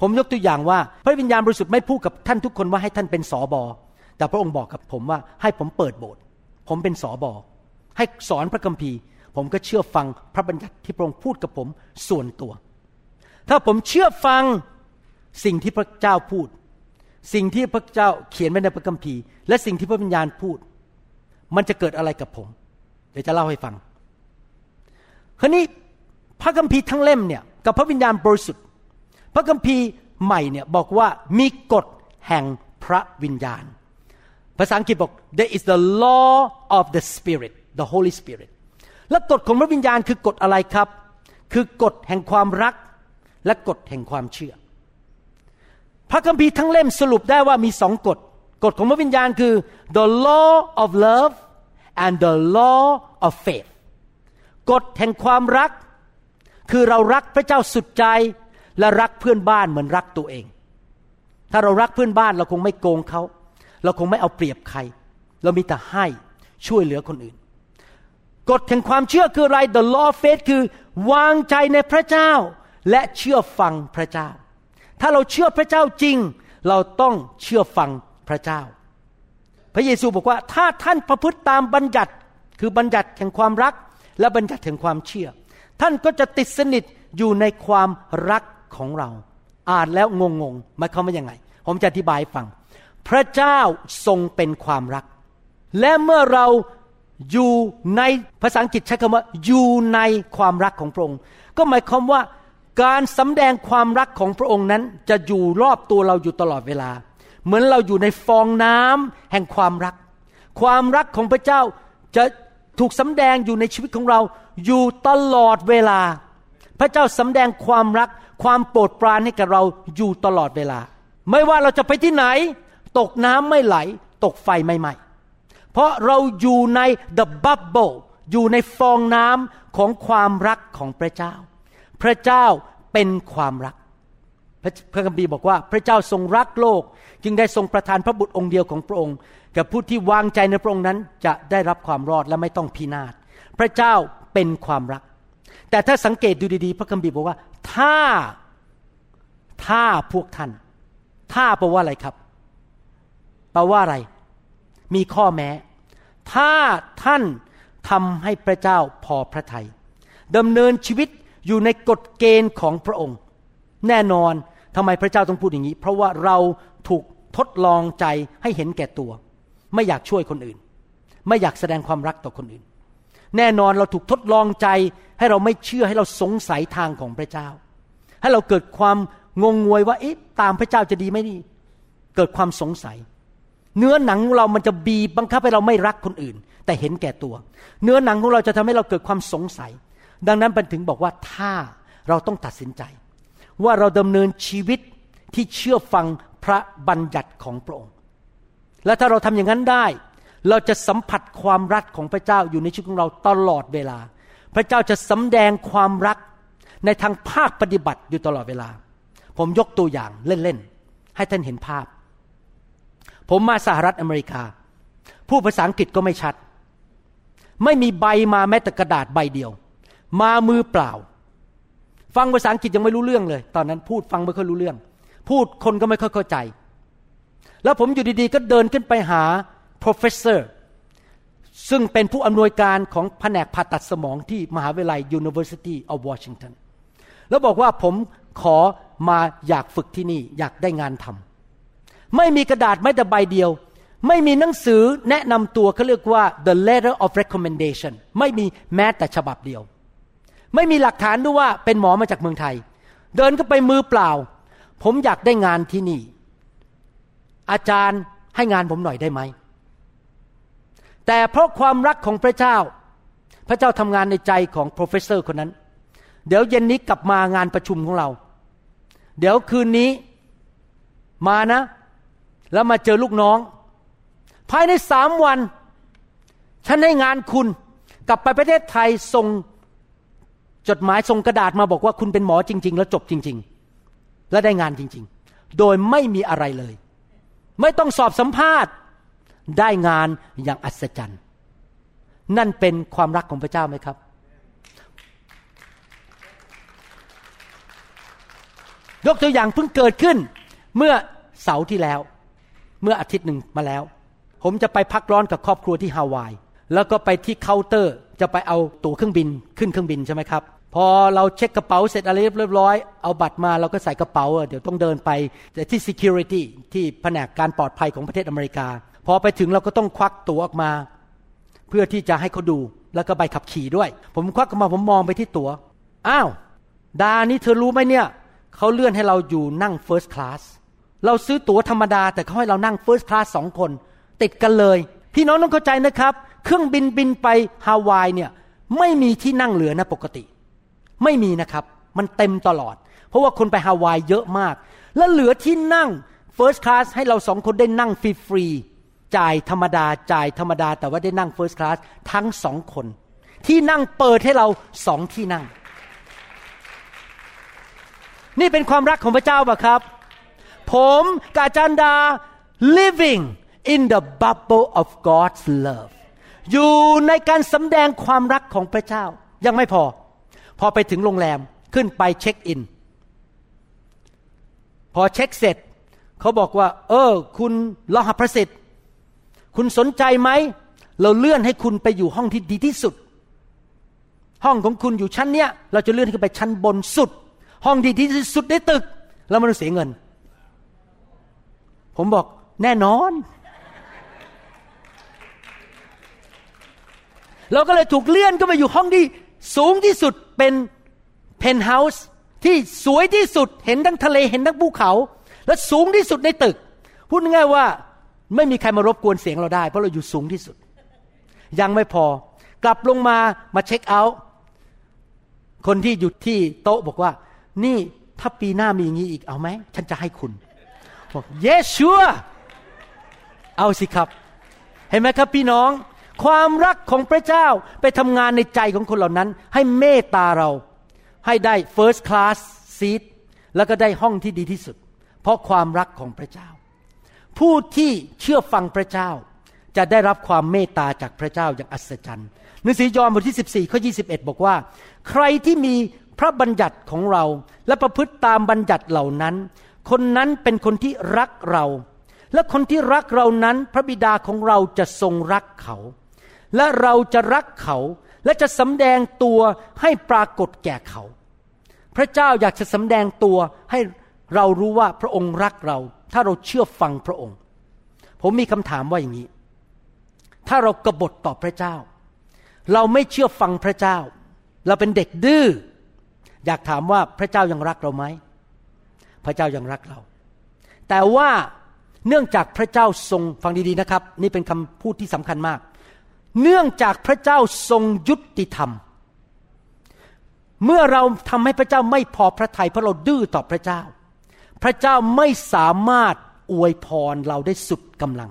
ผมยกตัวอย่างว่า พระวิญญาณบริสุทธิ์ไม่พูดกับท่านทุกคนว่าให้ท่านเป็นสอบอแต่พระองค์บอกกับผมว่าให้ผมเปิดโบสถ์ผมเป็นสอบอให้สอนพระคัมภีร์ ผมก็เชื่อฟังพระบัญญัติที่พระองค์พูดกับผมส่วนตัว ถ้าผมเชื่อฟัง สิ่งที่พระเจ้าพูด สิ่งที่พระเจ้าเขียนไว้ในพระคัมภีร์ และสิ่งที่พระวิญญาณพูด มันจะเกิดอะไรกับผม เดี๋ยวจะเล่าให้ฟังคราวนี้พระคัมภีร์ทั้งเล่มเนี่ยกับพระวิญญาณบริสุทธิ์ พระคัมภีร์ใหม่เนี่ยบอกว่ามีกฎแห่งพระวิญญาณ ภาษาอังกฤษบอก there is the law of the spirit the Holy Spirit และกฎของพระวิญญาณคือกฎอะไรครับ คือกฎแห่งความรักและกฎแห่งความเชื่อ พระคัมภีร์ทั้งเล่มสรุปได้ว่ามีสองกฎ กฎของพระวิญญาณคือ the law of love and the law of faith กฎแห่งความรัก คือเรารักพระเจ้าสุดใจ และรักเพื่อนบ้านเหมือนรักตัวเอง ถ้าเรารักเพื่อนบ้านเราคงไม่โกงเขา เราคงไม่เอาเปรียบใคร เรามีแต่ให้ช่วยเหลือคนอื่น กฎแห่งความเชื่อคืออะไร the law of faith คือ วางใจในพระเจ้า และเชื่อฟังพระเจ้า ถ้าเราเชื่อพระเจ้าจริง เราต้องเชื่อฟังพระเจ้า พระเยซูบอกว่าถ้าท่านประพฤติตามบัญญัติคือบัญญัติแห่งความรัก และบัญญัติแห่งความเชื่อ ท่านก็จะติดสนิทอยู่ในความรักของเรา อ่านแล้วงงงๆหมายความว่ายังไง ผมจะอธิบายฟัง พระเจ้าทรงเป็นความรัก และเมื่อเราอยู่ในภาษาอังกฤษใช้คำว่าอยู่ในความรักของพระองค์ก็หมายความว่า การสำแดงความรักของพระองค์นั้นจะอยู่รอบตัวเราอยู่ตลอดเวลา เหมือนเราอยู่ในฟองน้ำแห่งความรัก ความรักของพระเจ้าจะถูกสำแดงอยู่ในชีวิตของเราอยู่ตลอดเวลา พระเจ้าสำแดงความรักความโปรดปรานให้กับเราอยู่ตลอดเวลา ไม่ว่าเราจะไปที่ไหน ตกน้ำไม่ไหล ตกไฟไม่ไหม้เพราะเราอยู่ใน the bubble อยู่ในฟองน้ำของความรักของพระเจ้า พระเจ้าเป็นความรักพระพระคัมภีร์บอกว่า พระเจ้าทรงรักโลก จึงได้ทรงประทานพระบุตรองค์เดียวของพระองค์กับผู้ที่วางใจในพระองค์นั้นจะได้รับความรอดและไม่ต้องพินาศพระเจ้าเป็นความรัก แต่ถ้าสังเกตดูดีๆ พระคัมภีร์บอกว่า ถ้าถ้าพวกท่าน ถ้าแปลว่าอะไรครับแปลว่าอะไร มีข้อแม้ ถ้าท่านทำให้พระเจ้าพอพระทยัยดำเนินชีวิต อยู่ในกฎเกณฑ์ของพระองค์ แน่นอนทำไมพระเจ้าต้องพูดอย่างนี้ เพราะว่าเราถูกทดลองใจให้เห็นแก่ตัว ไม่อยากช่วยคนอื่น ไม่อยากแสดงความรักต่อคนอื่น แน่นอนเราถูกทดลองใจให้เราไม่เชื่อให้เราสงสัยทางของพระเจ้า ให้เราเกิดความงงงวยว่าเอ๊ะตามพระเจ้าจะดีไหมดี เกิดความสงสัย เนื้อหนังของเรามันจะบีบบังคับให้เราไม่รักคนอื่น แต่เห็นแก่ตัว เนื้อหนังของเราจะทำให้เราเกิดความสงสัย ดังนั้นมันถึงบอกว่าถ้าเราต้องตัดสินใจ ว่าเราดำเนินชีวิตที่เชื่อฟังพระบัญญัติของพระองค์ และถ้าเราทำอย่างนั้นได้ เราจะสัมผัสความรักของพระเจ้าอยู่ในชีวิตของเราตลอดเวลา พระเจ้าจะสำแดงความรักในทางภาคปฏิบัติอยู่ตลอดเวลา ผมยกตัวอย่างเล่นๆ ให้ท่านเห็นภาพ ผมมาสหรัฐอเมริกา ผู้ภาษาอังกฤษก็ไม่ชัด ไม่มีใบมาแม้แต่กระดาษใบเดียว มามือเปล่า ฟังภาษาอังกฤษยังไม่รู้เรื่องเลย ตอนนั้นพูดฟังไม่ค่อยรู้เรื่อง พูดคนก็ไม่ค่อยเข้าใจ แล้วผมอยู่ดีๆ ก็เดินขึ้นไปหา professor ซึ่งเป็นผู้อำนวยการของแผนกผ่าตัดสมองที่มหาวิทยาลัย University of Washington แล้วบอกว่าผมขอมาอยากฝึกที่นี่ อยากได้งานทำไม่มีกระดาษไม่แต่ใบเดียว ไม่มีหนังสือแนะนำตัวเขาเรียกว่า the letter of recommendation ไม่มีแม้แต่ฉบับเดียว ไม่มีหลักฐานด้วยว่าเป็นหมอมาจากเมืองไทย เดินก็ไปมือเปล่า ผมอยากได้งานที่นี่ อาจารย์ให้งานผมหน่อยได้ไหม แต่เพราะความรักของพระเจ้า พระเจ้าทำงานในใจของ professor คนนั้น เดี๋ยวเย็นนี้กลับมางานประชุมของเรา เดี๋ยวคืนนี้มานะ แล้วมาเจอลูกน้อง ภายในสามวัน ฉันให้งานคุณกลับไปประเทศไทยส่ง จดหมายส่งกระดาษมาบอกว่าคุณเป็นหมอจริง ๆ แล้วจบจริง ๆ และได้งานจริง ๆ โดยไม่มีอะไรเลย ไม่ต้องสอบสัมภาษณ์ได้งานอย่างอัศจรรย์ นั่นเป็นความรักของพระเจ้าไหมครับ ยกตัวอย่างเพิ่งเกิดขึ้น เมื่อเสาร์ที่แล้ว เมื่ออาทิตย์หนึ่งมาแล้ว ผมจะไปพักร้อนกับครอบครัวที่ฮาวาย แล้วก็ไปที่เคาน์เตอร์จะไปเอาตั๋วเครื่องบินขึ้นเครื่องบินใช่ไหมครับ พอเราเช็คกระเป๋าเสร็จอะไรเรียบร้อย เอาบัตรมาเราก็ใส่กระเป๋า เดี๋ยวต้องเดินไปที่ security ที่แผนกการปลอดภัยของประเทศอเมริกา พอไปถึงเราก็ต้องควักตั๋วออกมา เพื่อที่จะให้เขาดูแล้วก็ใบขับขี่ด้วย ผมควักออกมาผมมองไปที่ตัว๋วอ้าว ดานี่เธอรู้ไหมเนี่ย เขาเลื่อนให้เราอยู่นั่ง first class เราซื้อตั๋วธรรมดา แต่เขาให้เรานั่ง first class สองคน ติดกันเลย พี่น้องต้องเข้าใจนะครับ เครื่องบินบินไปฮาวายเนี่ยไม่มีที่นั่งเหลือนะปกติ ไม่มีนะครับ มันเต็มตลอด เพราะว่าคนไปฮาวายเยอะมาก แล้วเหลือที่นั่ง first class ให้เราสองคนได้นั่งฟรีๆจ่ายธรรมดาจ่ายธรรมดา แต่ว่าได้นั่ง first class ทั้งสองคน ที่นั่งเปิดให้เราสองที่นั่ง นี่เป็นความรักของพระเจ้าป่ะครับ ผมกาจารย์ดา living in the bubble of God's love อยู่ในการสำแดงความรักของพระเจ้ายังไม่พอ พอไปถึงโรงแรมขึ้นไปเช็คอิน พอเช็คเสร็จ เขาบอกว่า เออ คุณลหประสิทธิ์ คุณสนใจไหม เราเลื่อนให้คุณไปอยู่ห้องที่ดีที่สุด ห้องของคุณอยู่ชั้นเนี้ย เราจะเลื่อนขึ้นไปชั้นบนสุด ห้องดีที่สุดในตึก แล้วมันเสียเงิน ผมบอกแน่นอนเราก็เลยถูกเลื่อนก็มาอยู่ห้องที่สูงที่สุด เป็นเพนท์เฮาส์ที่สวยที่สุดเห็นทั้งทะเลเห็นทั้งภูเขา และสูงที่สุดในตึก พูดง่ายว่าไม่มีใครมารบกวนเสียงเราได้ เพราะเราอยู่สูงที่สุด ยังไม่พอกลับลงมามาเช็คเอาท์คนที่อยู่ที่โต๊ะบอกว่า นี่ถ้าปีหน้ามีอย่างนี้อีกเอาไหม ฉันจะให้คุณบอก yes sure เอาสิครับ เห็นไหมครับพี่น้อง ความรักของพระเจ้าไปทำงานในใจของคนเหล่านั้น ให้เมตตาเรา ให้ได้ first class seat แล้วก็ได้ห้องที่ดีที่สุด เพราะความรักของพระเจ้า ผู้ที่เชื่อฟังพระเจ้า จะได้รับความเมตตาจากพระเจ้าอย่างอัศจรรย์หนังสือยอห์นบทที่ 14ข้อ21 บอกว่า ใครที่มีพระบัญญัติของเราและประพฤติตามบัญญัติเหล่านั้น คนนั้นเป็นคนที่รักเรา และคนที่รักเรานั้นพระบิดาของเราจะทรงรักเขา และเราจะรักเขาและจะสำแดงตัวให้ปรากฏแก่เขา พระเจ้าอยากจะสำแดงตัวให้เรารู้ว่าพระองค์รักเรา ถ้าเราเชื่อฟังพระองค์ ผมมีคำถามว่าอย่างนี้ ถ้าเรากบฏต่อพระเจ้า เราไม่เชื่อฟังพระเจ้า เราเป็นเด็กดื้ออยากถามว่าพระเจ้ายังรักเราไหมพระเจ้ายังรักเรา แต่ว่าเนื่องจากพระเจ้าทรงฟังดีๆนะครับ นี่เป็นคำพูดที่สำคัญมาก เนื่องจากพระเจ้าทรงยุติธรรม เมื่อเราทำให้พระเจ้าไม่พอพระทัยเพราะเราดื้อต่อพระเจ้า พระเจ้าไม่สามารถอวยพรเราได้สุดกำลัง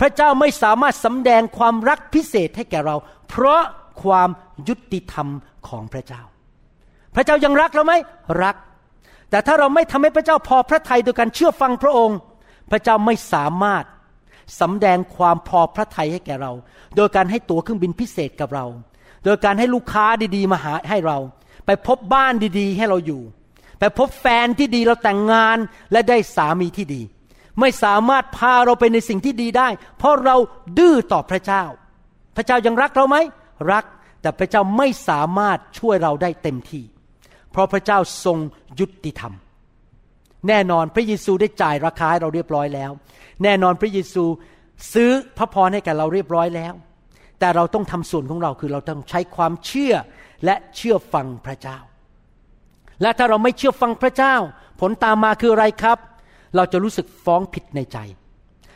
พระเจ้าไม่สามารถสำแดงความรักพิเศษให้แก่เรา เพราะความยุติธรรมของพระเจ้า พระเจ้ายังรักเราไหมรัก แต่ถ้าเราไม่ทำให้พระเจ้าพอพระทัยโดยการเชื่อฟังพระองค์ พระเจ้าไม่สามารถ สำแดงความพอพระทัยให้แก่เรา โดยการให้ตั๋วเครื่องบินพิเศษกับเรา โดยการให้ลูกค้าดีๆมาหาให้เรา ไปพบบ้านดีๆ ให้เราอยู่ ไปพบแฟนที่ดีเราแต่งงานและได้สามีที่ดี ไม่สามารถพาเราไปในสิ่งที่ดีได้ เพราะเราดื้อต่อพระเจ้า พระเจ้ายังรักเราไหมรัก แต่พระเจ้าไม่สามารถช่วยเราได้เต็มที่ เพราะพระเจ้าทรงยุติธรรม แน่นอนพระเยซูได้จ่ายราคาให้เราเรียบร้อยแล้ว แน่นอนพระเยซูซื้อพระพรให้แก่เราเรียบร้อยแล้ว แต่เราต้องทำส่วนของเราคือเราต้องใช้ความเชื่อและเชื่อฟังพระเจ้า และถ้าเราไม่เชื่อฟังพระเจ้า ผลตามมาคืออะไรครับ เราจะรู้สึกฟ้องผิดในใจ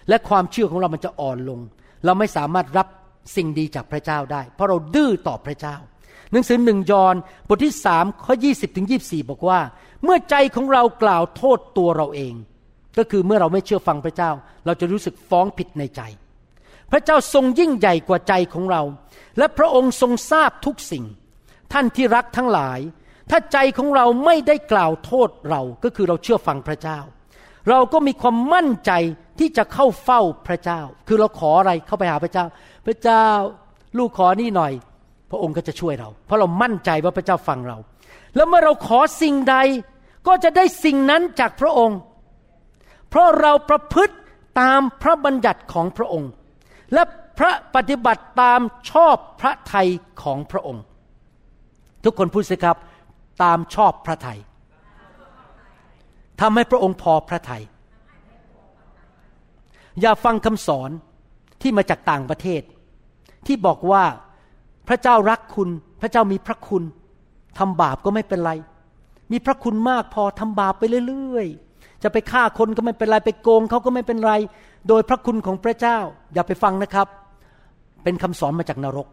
และความเชื่อของเรามันจะอ่อนลง เราไม่สามารถรับสิ่งดีจากพระเจ้าได้ เพราะเราดื้อต่อพระเจ้า หนังสือหนึ่งยอห์นบทที่สามข้อยี่สิบถึงยีบสี่บอกว่า เมื่อใจของเรากล่าวโทษตัวเราเอง ก็คือเมื่อเราไม่เชื่อฟังพระเจ้า เราจะรู้สึกฟ้องผิดในใจ พระเจ้าทรงยิ่งใหญ่กว่าใจของเรา และพระองค์ทรงทราบทุกสิ่ง ท่านที่รักทั้งหลาย ถ้าใจของเราไม่ได้กล่าวโทษเราก็คือเราเชื่อฟังพระเจ้า เราก็มีความมั่นใจที่จะเข้าเฝ้าพระเจ้า คือเราขออะไรเข้าไปหาพระเจ้า พระเจ้าลูกขอนี่หน่อย พระองค์ก็จะช่วยเรา เพราะเรามั่นใจว่าพระเจ้าฟังเรา แล้วเมื่อเราขอสิ่งใด ก็จะได้สิ่งนั้นจากพระองค์ เพราะเราประพฤติตามพระบัญญัติของพระองค์ และพระปฏิบัติตามชอบพระทัยของพระองค์ ทุกคนพูดสิครับ ตามชอบพระทัยทำให้พระองค์พอพระทัยอย่าฟังคำสอนที่มาจากต่างประเทศ ที่บอกว่าพระเจ้ารักคุณ พระเจ้ามีพระคุณทำบาปก็ไม่เป็นไร มีพระคุณมากพอทำบาปไปเรื่อยๆ จะไปฆ่าคนก็ไม่เป็นไรไปโกงเขาก็ไม่เป็นไร โดยพระคุณของพระเจ้า อย่าไปฟังนะครับ เป็นคำสอนมาจากนรก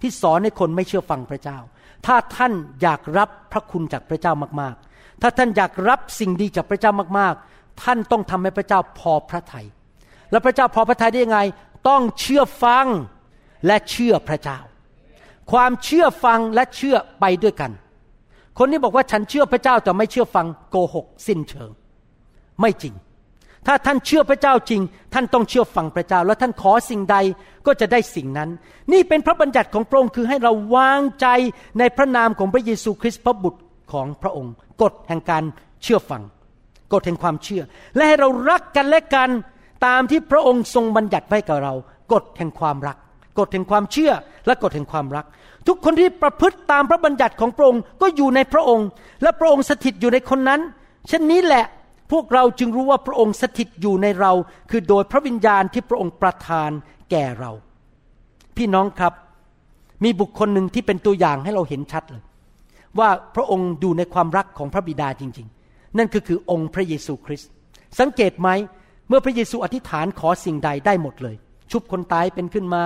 ที่สอนให้คนไม่เชื่อฟังพระเจ้า ถ้าท่านอยากรับพระคุณจากพระเจ้ามากๆ ถ้าท่านอยากรับสิ่งดีจากพระเจ้ามากๆ ท่านต้องทำให้พระเจ้าพอพระทยัยแล้วพระเจ้าพอพระทัยได้ยังไง ต้องเชื่อฟังและเชื่อพระเจ้า ความเชื่อฟังและเชื่อไปด้วยกัน คนที่บอกว่าฉันเชื่อพระเจ้าแต่ไม่เชื่อฟังโกหก สิ้นเชิง ไม่จริง ถ้าท่านเชื่อพระเจ้าจริง ท่านต้องเชื่อฟังพระเจ้า แล้วท่านขอสิ่งใดก็จะได้สิ่งนั้น นี่เป็นพระบัญญัติของพระองค์คือให้เราวางใจในพระนามของพระเยซูคริสต์พระบุตรของพระองค์ กฎแห่งการเชื่อฟัง กฎแห่งความเชื่อ และให้เรารักกันและกันตามที่พระองค์ทรงบัญญัติไว้กับเรา กฎแห่งความรัก กฎแห่งความเชื่อ และกฎแห่งความรัก ทุกคนที่ประพฤติตามพระบัญญัติของพระองค์ก็อยู่ในพระองค์ และพระองค์สถิตอยู่ในคนนั้น เช่นนี้แหละพวกเราจึงรู้ว่าพระองค์สถิตอยู่ในเรา คือโดยพระวิญญาณที่พระองค์ประทานแก่เรา พี่น้องครับ มีบุคคลหนึ่งที่เป็นตัวอย่างให้เราเห็นชัดเลย ว่าพระองค์อยู่ในความรักของพระบิดาจริง ๆ นั่นก็คือองค์พระเยซูคริสต์สังเกตไหมเมื่อพระเยซูอธิษฐานขอสิ่งใดได้หมดเลย ชุบคนตายเป็นขึ้นมา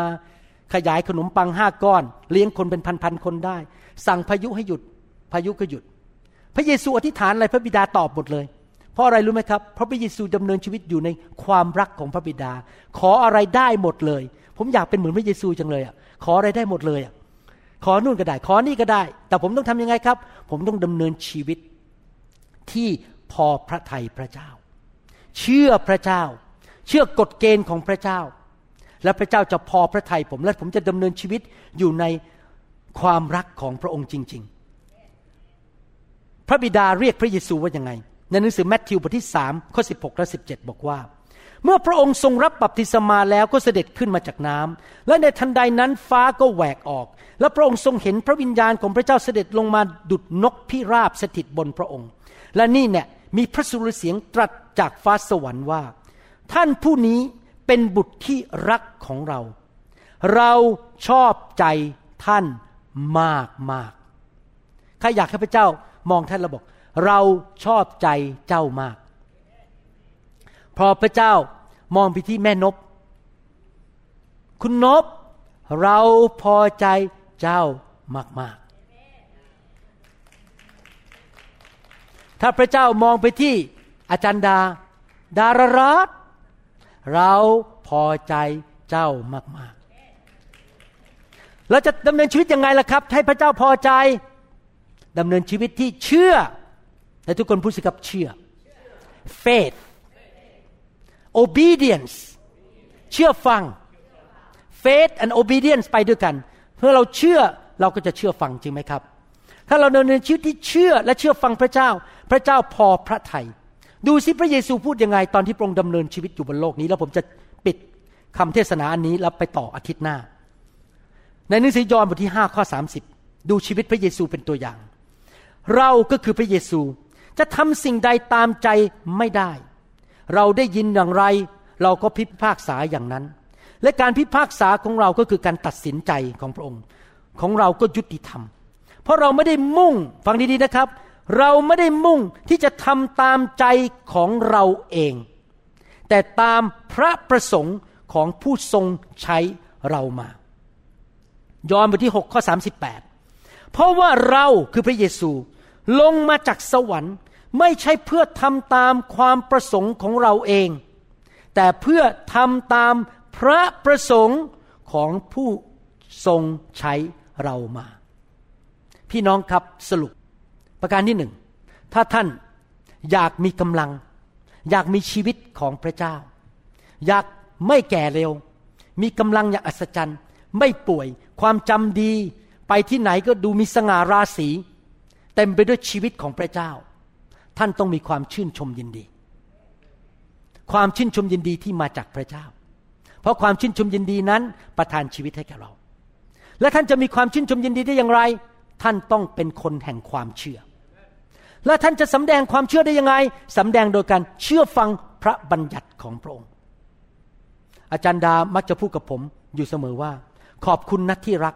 ขยายขนมปังห้าก้อน เลี้ยงคนเป็นพันๆคนได้ สั่งพายุให้หยุด พายุก็หยุด พระเยซูอธิษฐานอะไรพระบิดาตอบหมดเลย เพราะอะไรรู้ไหมครับ เพราะพระเยซูดำเนินชีวิตอยู่ในความรักของพระบิดา ขออะไรได้หมดเลย ผมอยากเป็นเหมือนพระเยซูจังเลยอะ ขออะไรได้หมดเลยอะ ขอนู่นก็ได้ ขอนี่ก็ได้ แต่ผมต้องทำยังไงครับ ผมต้องดำเนินชีวิตที่พอพระทัยพระเจ้า เชื่อพระเจ้า เชื่อกฎเกณฑ์ของพระเจ้า และพระเจ้าจะพอพระทัยผม และผมจะดำเนินชีวิตอยู่ในความรักของพระองค์จริง ๆ พระบิดาเรียกพระเยซูว่ายังไง ในหนังสือแมทธิวบทที่3ข้อ16และ17บอกว่า เมื่อพระองค์ทรงรับบัพติศมาแล้วก็เสด็จขึ้นมาจากน้ำและในทันใดนั้นฟ้าก็แหวกออก และพระองค์ทรงเห็นพระวิญญาณของพระเจ้าเสด็จลงมาดุดนกพิราบสถิตบนพระองค์ และนี่เนี่ยมีพระสุรเสียงตรัสจากฟ้าสวรรค์ว่า ท่านผู้นี้ เป็นบุตรที่รักของเรา เราชอบใจท่านมากมากใครอยากให้พระเจ้ามองท่านแล้วบอก เราชอบใจเจ้ามาก พอพระเจ้ามองไปที่แม่นบ คุณนบ เราพอใจเจ้ามากมากถ้าพระเจ้ามองไปที่อาจารย์ดา ดารารัต เราพอใจเจ้ามากๆเราจะดำเนินชีวิตยังไงล่ะครับ ให้พระเจ้าพอใจดำเนินชีวิตที่เชื่อและทุกคนพูดสิครับเชื่อ faith obedience เชื่อฟัง faith and obedience ไปด้วยกันเพื่อเราเชื่อเราก็จะเชื่อฟังจริงไหมครับ ถ้าเราดำเนินชีวิตที่เชื่อและเชื่อฟังพระเจ้า พระเจ้าพอพระทยัย ดูสิพระเยซูพูดยังไงตอนที่พระองค์ดำเนินชีวิตอยู่บนโลกนี้ แล้วผมจะปิดคำเทศนาอันนี้แล้วไปต่ออาทิตย์หน้า ในหนังสือยอห์นบทที่5ข้อ30 ดูชีวิตพระเยซูเป็นตัวอย่าง เราก็คือพระเยซูจะทำสิ่งใดตามใจไม่ได้ เราได้ยินอย่างไร เราก็พิพากษาอย่างนั้น และการพิพากษาของเราก็คือการตัดสินใจของพระองค์ ของเราก็ยุติธรรม เพราะเราไม่ได้มุ่งฟังดีๆนะครับ เราไม่ได้มุ่งที่จะทำตามใจของเราเอง แต่ตามพระประสงค์ของผู้ทรงใช้เรามา ยอห์นบทที่ 6 ข้อ 38 เพราะว่าเราคือพระเยซูลงมาจากสวรรค์ไม่ใช่เพื่อทำตามความประสงค์ของเราเอง แต่เพื่อทำตามพระประสงค์ของผู้ทรงใช้เรามา พี่น้องครับสรุป ประการที่หนึ่งถ้าท่านอยากมีกำลัง อยากมีชีวิตของพระเจ้า อยากไม่แก่เร็ว มีกำลังอย่างอัศจรรย์ ไม่ป่วยความจำดี ไปที่ไหนก็ดูมีสง่าราศีเต็มไปด้วยชีวิตของพระเจ้า ท่านต้องมีความชื่นชมยินดี ความชื่นชมยินดีที่มาจากพระเจ้า เพราะความชื่นชมยินดีนั้นประทานชีวิตให้แก่เรา และท่านจะมีความชื่นชมยินดีได้อย่างไร ท่านต้องเป็นคนแห่งความเชื่อ และท่านจะสำแดงความเชื่อได้ยังไงสำแดงโดยการเชื่อฟังพระบัญญัติของพระองค์ อาจารย์ดามักจะพูดกับผมอยู่เสมอว่า ขอบคุณนักที่รัก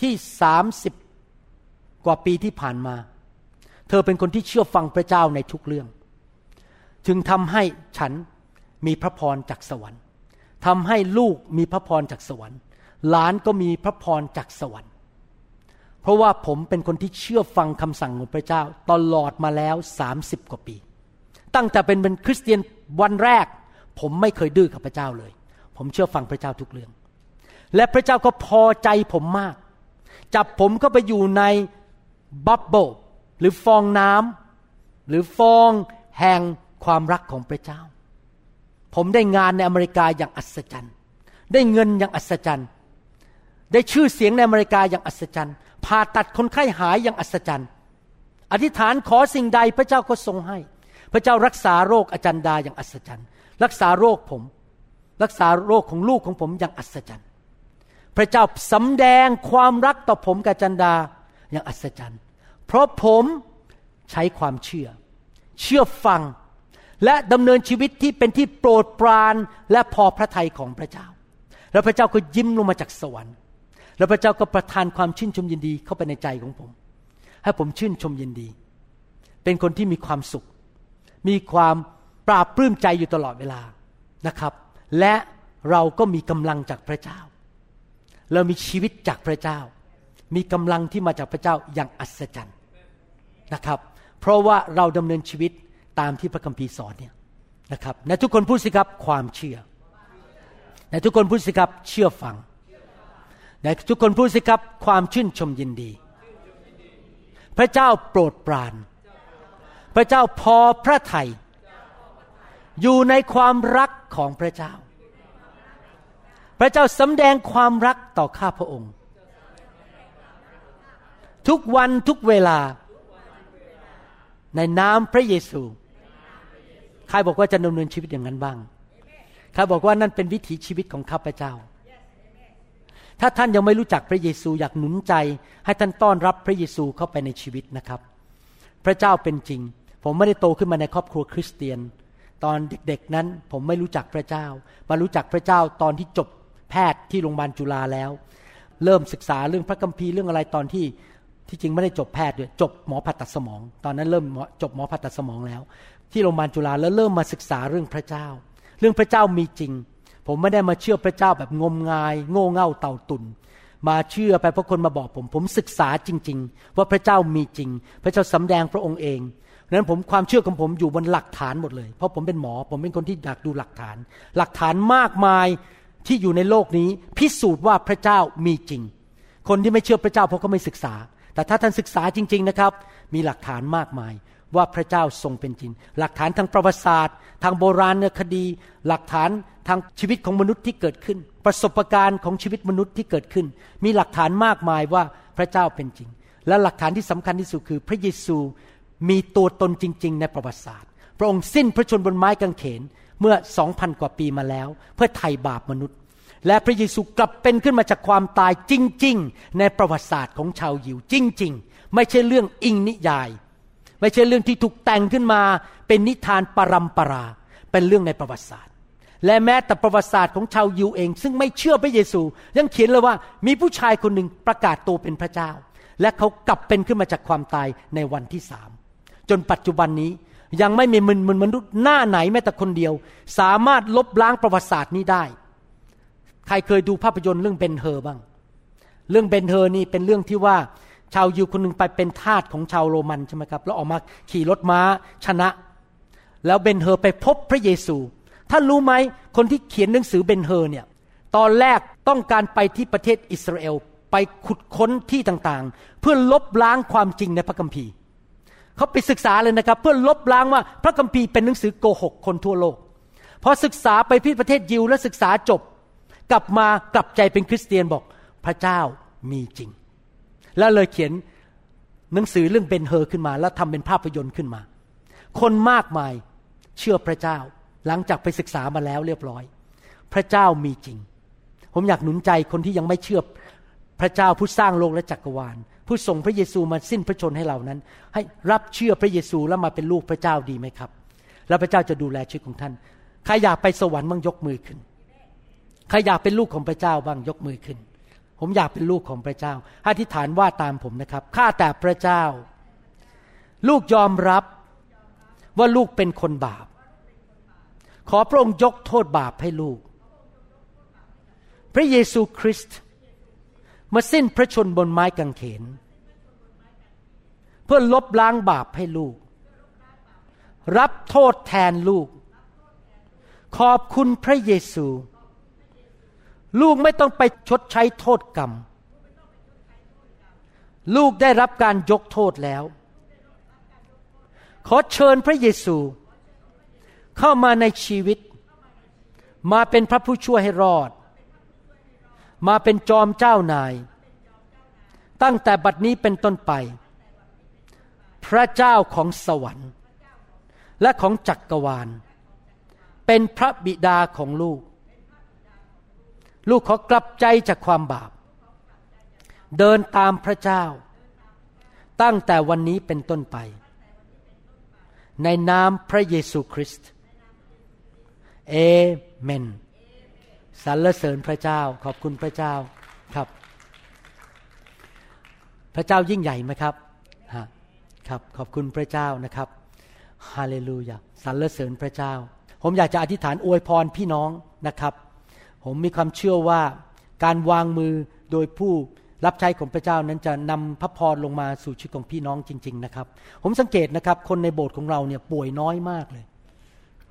ที่สามสิบกว่าปีที่ผ่านมา เธอเป็นคนที่เชื่อฟังพระเจ้าในทุกเรื่อง จึงทำให้ฉันมีพระพรจากสวรรค์ทำให้ลูกมีพระพรจากสวรรค์ หลานก็มีพระพรจากสวรรค์ เพราะว่าผมเป็นคนที่เชื่อฟังคำสั่งของพระเจ้า ตลอดมาแล้วสามสิบกว่าปี ตั้งแต่เป็นเป็นคริสเตียนวันแรก ผมไม่เคยดื้อกับพระเจ้าเลย ผมเชื่อฟังพระเจ้าทุกเรื่อง และพระเจ้าก็พอใจผมมาก จับผมก็ไปอยู่ในบับเบิลหรือฟองน้ำหรือฟองแห่งความรักของพระเจ้า ผมได้งานในอเมริกาอย่างอัศจรรย์ ได้เงินอย่างอัศจรรย์ ได้ชื่อเสียงในอเมริกาอย่างอัศจรรย์ ผ่าตัดคนไข้หายอย่างอัศจรรย์ อธิษฐานขอสิ่งใดพระเจ้าก็ทรงให้ พระเจ้ารักษาโรคอาจารย์ดาอย่างอัศจรรย์ รักษาโรคผม รักษาโรคของลูกของผมอย่างอัศจรรย์ พระเจ้าสำแดงความรักต่อผมกับอาจารย์ดาอย่างอัศจรรย์ เพราะผมใช้ความเชื่อ เชื่อฟังและดำเนินชีวิตที่เป็นที่โปรดปรานและพอพระทัยของพระเจ้า แล้วพระเจ้าก็ยิ้มลงมาจากสวรรค์ แล้วพระเจ้าก็ประทานความชื่นชมยินดีเข้าไปในใจของผม ให้ผมชื่นชมยินดี เป็นคนที่มีความสุข มีความปราบปลื้มใจอยู่ตลอดเวลานะครับ และเราก็มีกำลังจากพระเจ้า เรามีชีวิตจากพระเจ้า มีกำลังที่มาจากพระเจ้าอย่างอัศจรรย์นะครับ เพราะว่าเราดำเนินชีวิตตามที่พระคัมภีร์สอนเนี่ยนะครับในทุกคนพูดสิครับความเชื่อในทุกคนพูดสิครับเชื่อฟัง ในทุกคนพูดสิครับความชื่นชมยินดี พระเจ้าโปรดปราน พระเจ้าพอพระทัยอยู่ในความรักของพระเจ้า พระเจ้าสำแดงความรักต่อข้าพระองค์ ทุกวันทุกเวลา ในนามพระเยซู ใครบอกว่าจะดำเนินชีวิตอย่างนั้นบ้าง ใครบอกว่านั่นเป็นวิถีชีวิตของข้าพเจ้า ถ้าท่านยังไม่รู้จักพระเยซูอยากหนุนใจ ให้ท่านต้อนรับพระเยซูเข้าไปในชีวิตนะครับ พระเจ้าเป็นจริง ผมไม่ได้โตขึ้นมาในครอบครัวคริสเตียน ตอนเด็กๆนั้นผมไม่รู้จักพระเจ้า มารู้จักพระเจ้าตอนที่จบแพทย์ที่โรงพยาบาลจุฬาแล้ว เริ่มศึกษาเรื่องพระคัมภีร์เรื่องอะไรตอนที่ที่จริงไม่ได้จบแพทย์ด้วยจบหมอผ่าตัดสมอง ตอนนั้นเริ่มจบหมอผ่าตัดสมองแล้ว ที่โรงพยาบาลจุฬาแล้วเริ่มมาศึกษาเรื่องพระเจ้า เรื่องพระเจ้ามีจริง ผมไม่ได้มาเชื่อพระเจ้าแบบงมงาย โง่เง่าเต่าตุนมาเชื่อไปเพราะคนมาบอกผม ผมศึกษาจริง ๆ ว่าพระเจ้ามีจริง พระเจ้าสำแดงพระองค์เองนั้นผมความเชื่อของผมอยู่บนหลักฐานหมดเลย เพราะผมเป็นหมอ ผมเป็นคนที่อยากดูหลักฐาน หลักฐานมากมายที่อยู่ในโลกนี้ พิสูจน์ว่าพระเจ้ามีจริง คนที่ไม่เชื่อพระเจ้าเพราะเขาไม่ศึกษา แต่ถ้าท่านศึกษาจริง ๆนะครับ มีหลักฐานมากมาย ว่าพระเจ้าทรงเป็นจริง หลักฐานทางประวัติศาสตร์ ทางโบราณคดี หลักฐานทางชีวิตของมนุษย์ที่เกิดขึ้น ประสบการณ์ของชีวิตมนุษย์ที่เกิดขึ้น มีหลักฐานมากมายว่าพระเจ้าเป็นจริง และหลักฐานที่สำคัญที่สุดคือ พระเยซูมีตัวตนจริง ๆ ในประวัติศาสตร์ พระองค์สิ้นพระชนบนไม้กางเขนเมื่อสองพันกว่าปีมาแล้ว เพื่อไถ่บาปมนุษย์ และพระเยซูกลับเป็นขึ้นมาจากความตายจริง ๆ ในประวัติศาสตร์ของชาวยิวจริง ๆ ไม่ใช่เรื่องอิงนิยาย ไม่ใช่เรื่องที่ถูกแต่งขึ้นมา เป็นนิทานปรำปรา เป็นเรื่องในประวัติศาสตร์ และแม้แต่ประวัติศาสตร์ของชาวยิวเอง ซึ่งไม่เชื่อพระเยซู ยังเขียนเลยว่ามีผู้ชายคนหนึ่งประกาศตัวเป็นพระเจ้า และเขากลับเป็นขึ้นมาจากความตายในวันที่สามจนปัจจุบันนี้ยังไม่มีมนมนุษย์หน้าไหนแม้แต่คนเดียว สามารถลบล้างประวัติศาสตร์นี้ได้ ใครเคยดูภาพยนตร์เรื่องเบนเฮอร์บ้าง เรื่องเบนเฮอร์นี่เป็นเรื่องที่ว่า ชาวยิวคนหนึ่งไปเป็นทาสของชาวโรมันใช่ไหมครับแล้วออกมาขี่รถม้าชนะ แล้วเบนเฮอร์ไปพบพระเยซูท่านรู้ไหมคนที่เขียนหนังสือเบนเฮอร์เนี่ยตอนแรกต้องการไปที่ประเทศอิสราเอลไปขุดค้นที่ต่างๆ เพื่อลบล้างความจริงในพระคัมภีร์เขาไปศึกษาเลยนะครับ เพื่อลบล้างว่าพระคัมภีร์เป็นหนังสือโกหกคนทั่วโลกพอศึกษาไปที่ประเทศยิวและศึกษาจบ กลับมากลับใจเป็นคริสเตียนบอกพระเจ้ามีจริง แล้วเลยเขียนหนังสือเรื่องเบนเฮอร์ขึ้นมา แล้วทำเป็นภาพยนตร์ขึ้นมา คนมากมายเชื่อพระเจ้า หลังจากไปศึกษามาแล้วเรียบร้อย พระเจ้ามีจริง ผมอยากหนุนใจคนที่ยังไม่เชื่อพระเจ้าผู้สร้างโลกและจักรวาล ผู้ส่งพระเยซูมาสิ้นพระชนให้เรานั้น ให้รับเชื่อพระเยซูแล้วมาเป็นลูกพระเจ้าดีไหมครับ แล้วพระเจ้าจะดูแลชีวิตของท่านใครอยากไปสวรรค์บ้างยกมือขึ้นใครอยากเป็นลูกของพระเจ้าบ้างยกมือขึ้น ผมอยากเป็นลูกของพระเจ้าอธิษฐานว่าตามผมนะครับ ข้าแต่พระเจ้า ลูกยอมรับว่าลูกเป็นคนบาป ขอพระองค์ยกโทษบาปให้ลูก พระเยซูคริสต์มาสิ้นพระชนบนไม้กางเขน เพื่อลบล้างบาปให้ลูก รับโทษแทนลูก ขอบคุณพระเยซู ลูกไม่ต้องไปชดใช้โทษกรรม ลูกได้รับการยกโทษแล้ว ขอเชิญพระเยซู เข้ามาในชีวิต มาเป็นพระผู้ช่วยให้รอด มาเป็นจอมเจ้านาย ตั้งแต่บัดนี้เป็นต้นไป พระเจ้าของสวรรค์ และของจักกรวาล เป็นพระบิดาของลูก ลูกขอกลับใจจากความบาป เดินตามพระเจ้า ตั้งแต่วันนี้เป็นต้นไป ในนามพระเยซูคริสต์เอเมนสรรเสริญพระเจ้าขอบคุณพระเจ้าครับ พระเจ้ายิ่งใหญ่ไหมครับฮะครับขอบคุณพระเจ้านะครับฮาเลลูยาสรรเสริญพระเจ้า ผมอยากจะอธิษฐานอวยพรพี่น้องนะครับ ผมมีความเชื่อว่าการวางมือโดยผู้รับใช้ของพระเจ้านั้นจะนำพระพรลงมาสู่ชีวิตของพี่น้องจริง ๆ นะครับ ผมสังเกตนะครับ คนในโบสถ์ของเราเนี่ยป่วยน้อยมากเลย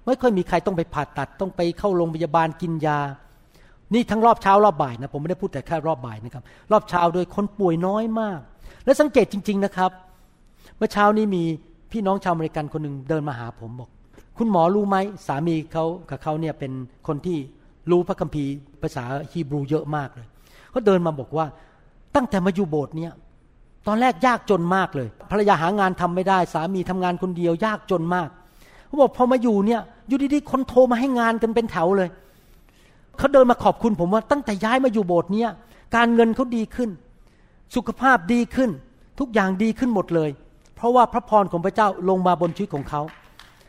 ไม่ค่อยมีใครต้องไปผ่าตัดต้องไปเข้าโรงพยาบาลกินยา นี่ทั้งรอบเช้ารอบบ่ายนะผมไม่ได้พูดแต่แค่รอบบ่ายนะครับ รอบเช้าโดยคนป่วยน้อยมาก และสังเกตจริง ๆนะครับ เมื่อเช้านี้มีพี่น้องชาวอเมริกันคนหนึ่งเดินมาหาผมบอก คุณหมอรู้ไหมสามีเขากับเขาเนี่ยเป็นคนที่ รู้พระคัมภีร์ภาษาฮีบรูเยอะมากเลยเขาเดินมาบอกว่าตั้งแต่มาอยู่โบสถ์เนี่ยตอนแรกยากจนมากเลยภรรยาหางานทำไม่ได้ สามีทำงานคนเดียวยากจนมากเขาบอกพอมาอยู่เนี่ยอยู่ดีๆคนโทรมาให้งานกันเป็นแถวเลยเขาเดินมาขอบคุณผมว่าตั้งแต่ย้ายมาอยู่โบสถ์เนี่ยการเงินเขาดีขึ้น สุขภาพดีขึ้น ทุกอย่างดีขึ้นหมดเลย เพราะว่าพระพรของพระเจ้าลงมาบนชีวิตของเขา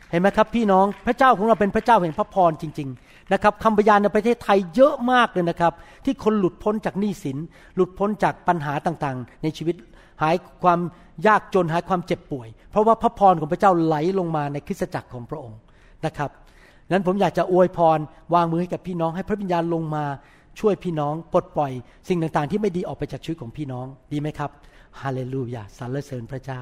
เห็นไหมครับ พี่น้องพระเจ้าของเราเป็นพระเจ้าแห่งพระพรจริงๆ นะครับคำพยานในประเทศไทยเยอะมากเลยนะครับ ที่คนหลุดพ้นจากหนี้สิน หลุดพ้นจากปัญหาต่างๆ ในชีวิตหายความยากจนหายความเจ็บป่วย เพราะว่าพระพรของพระเจ้าไหลลงมาในคริสตจักรของพระองค์นะครับนั้นผมอยากจะอวยพรวางมือให้กับพี่น้อง ให้พระวิญญาณลงมาช่วยพี่น้องปลดปล่อย สิ่งต่างๆ ที่ไม่ดีออกไปจากชีวิตของพี่น้องดีไหมครับฮาเลลูยาสรรเสริญพระเจ้า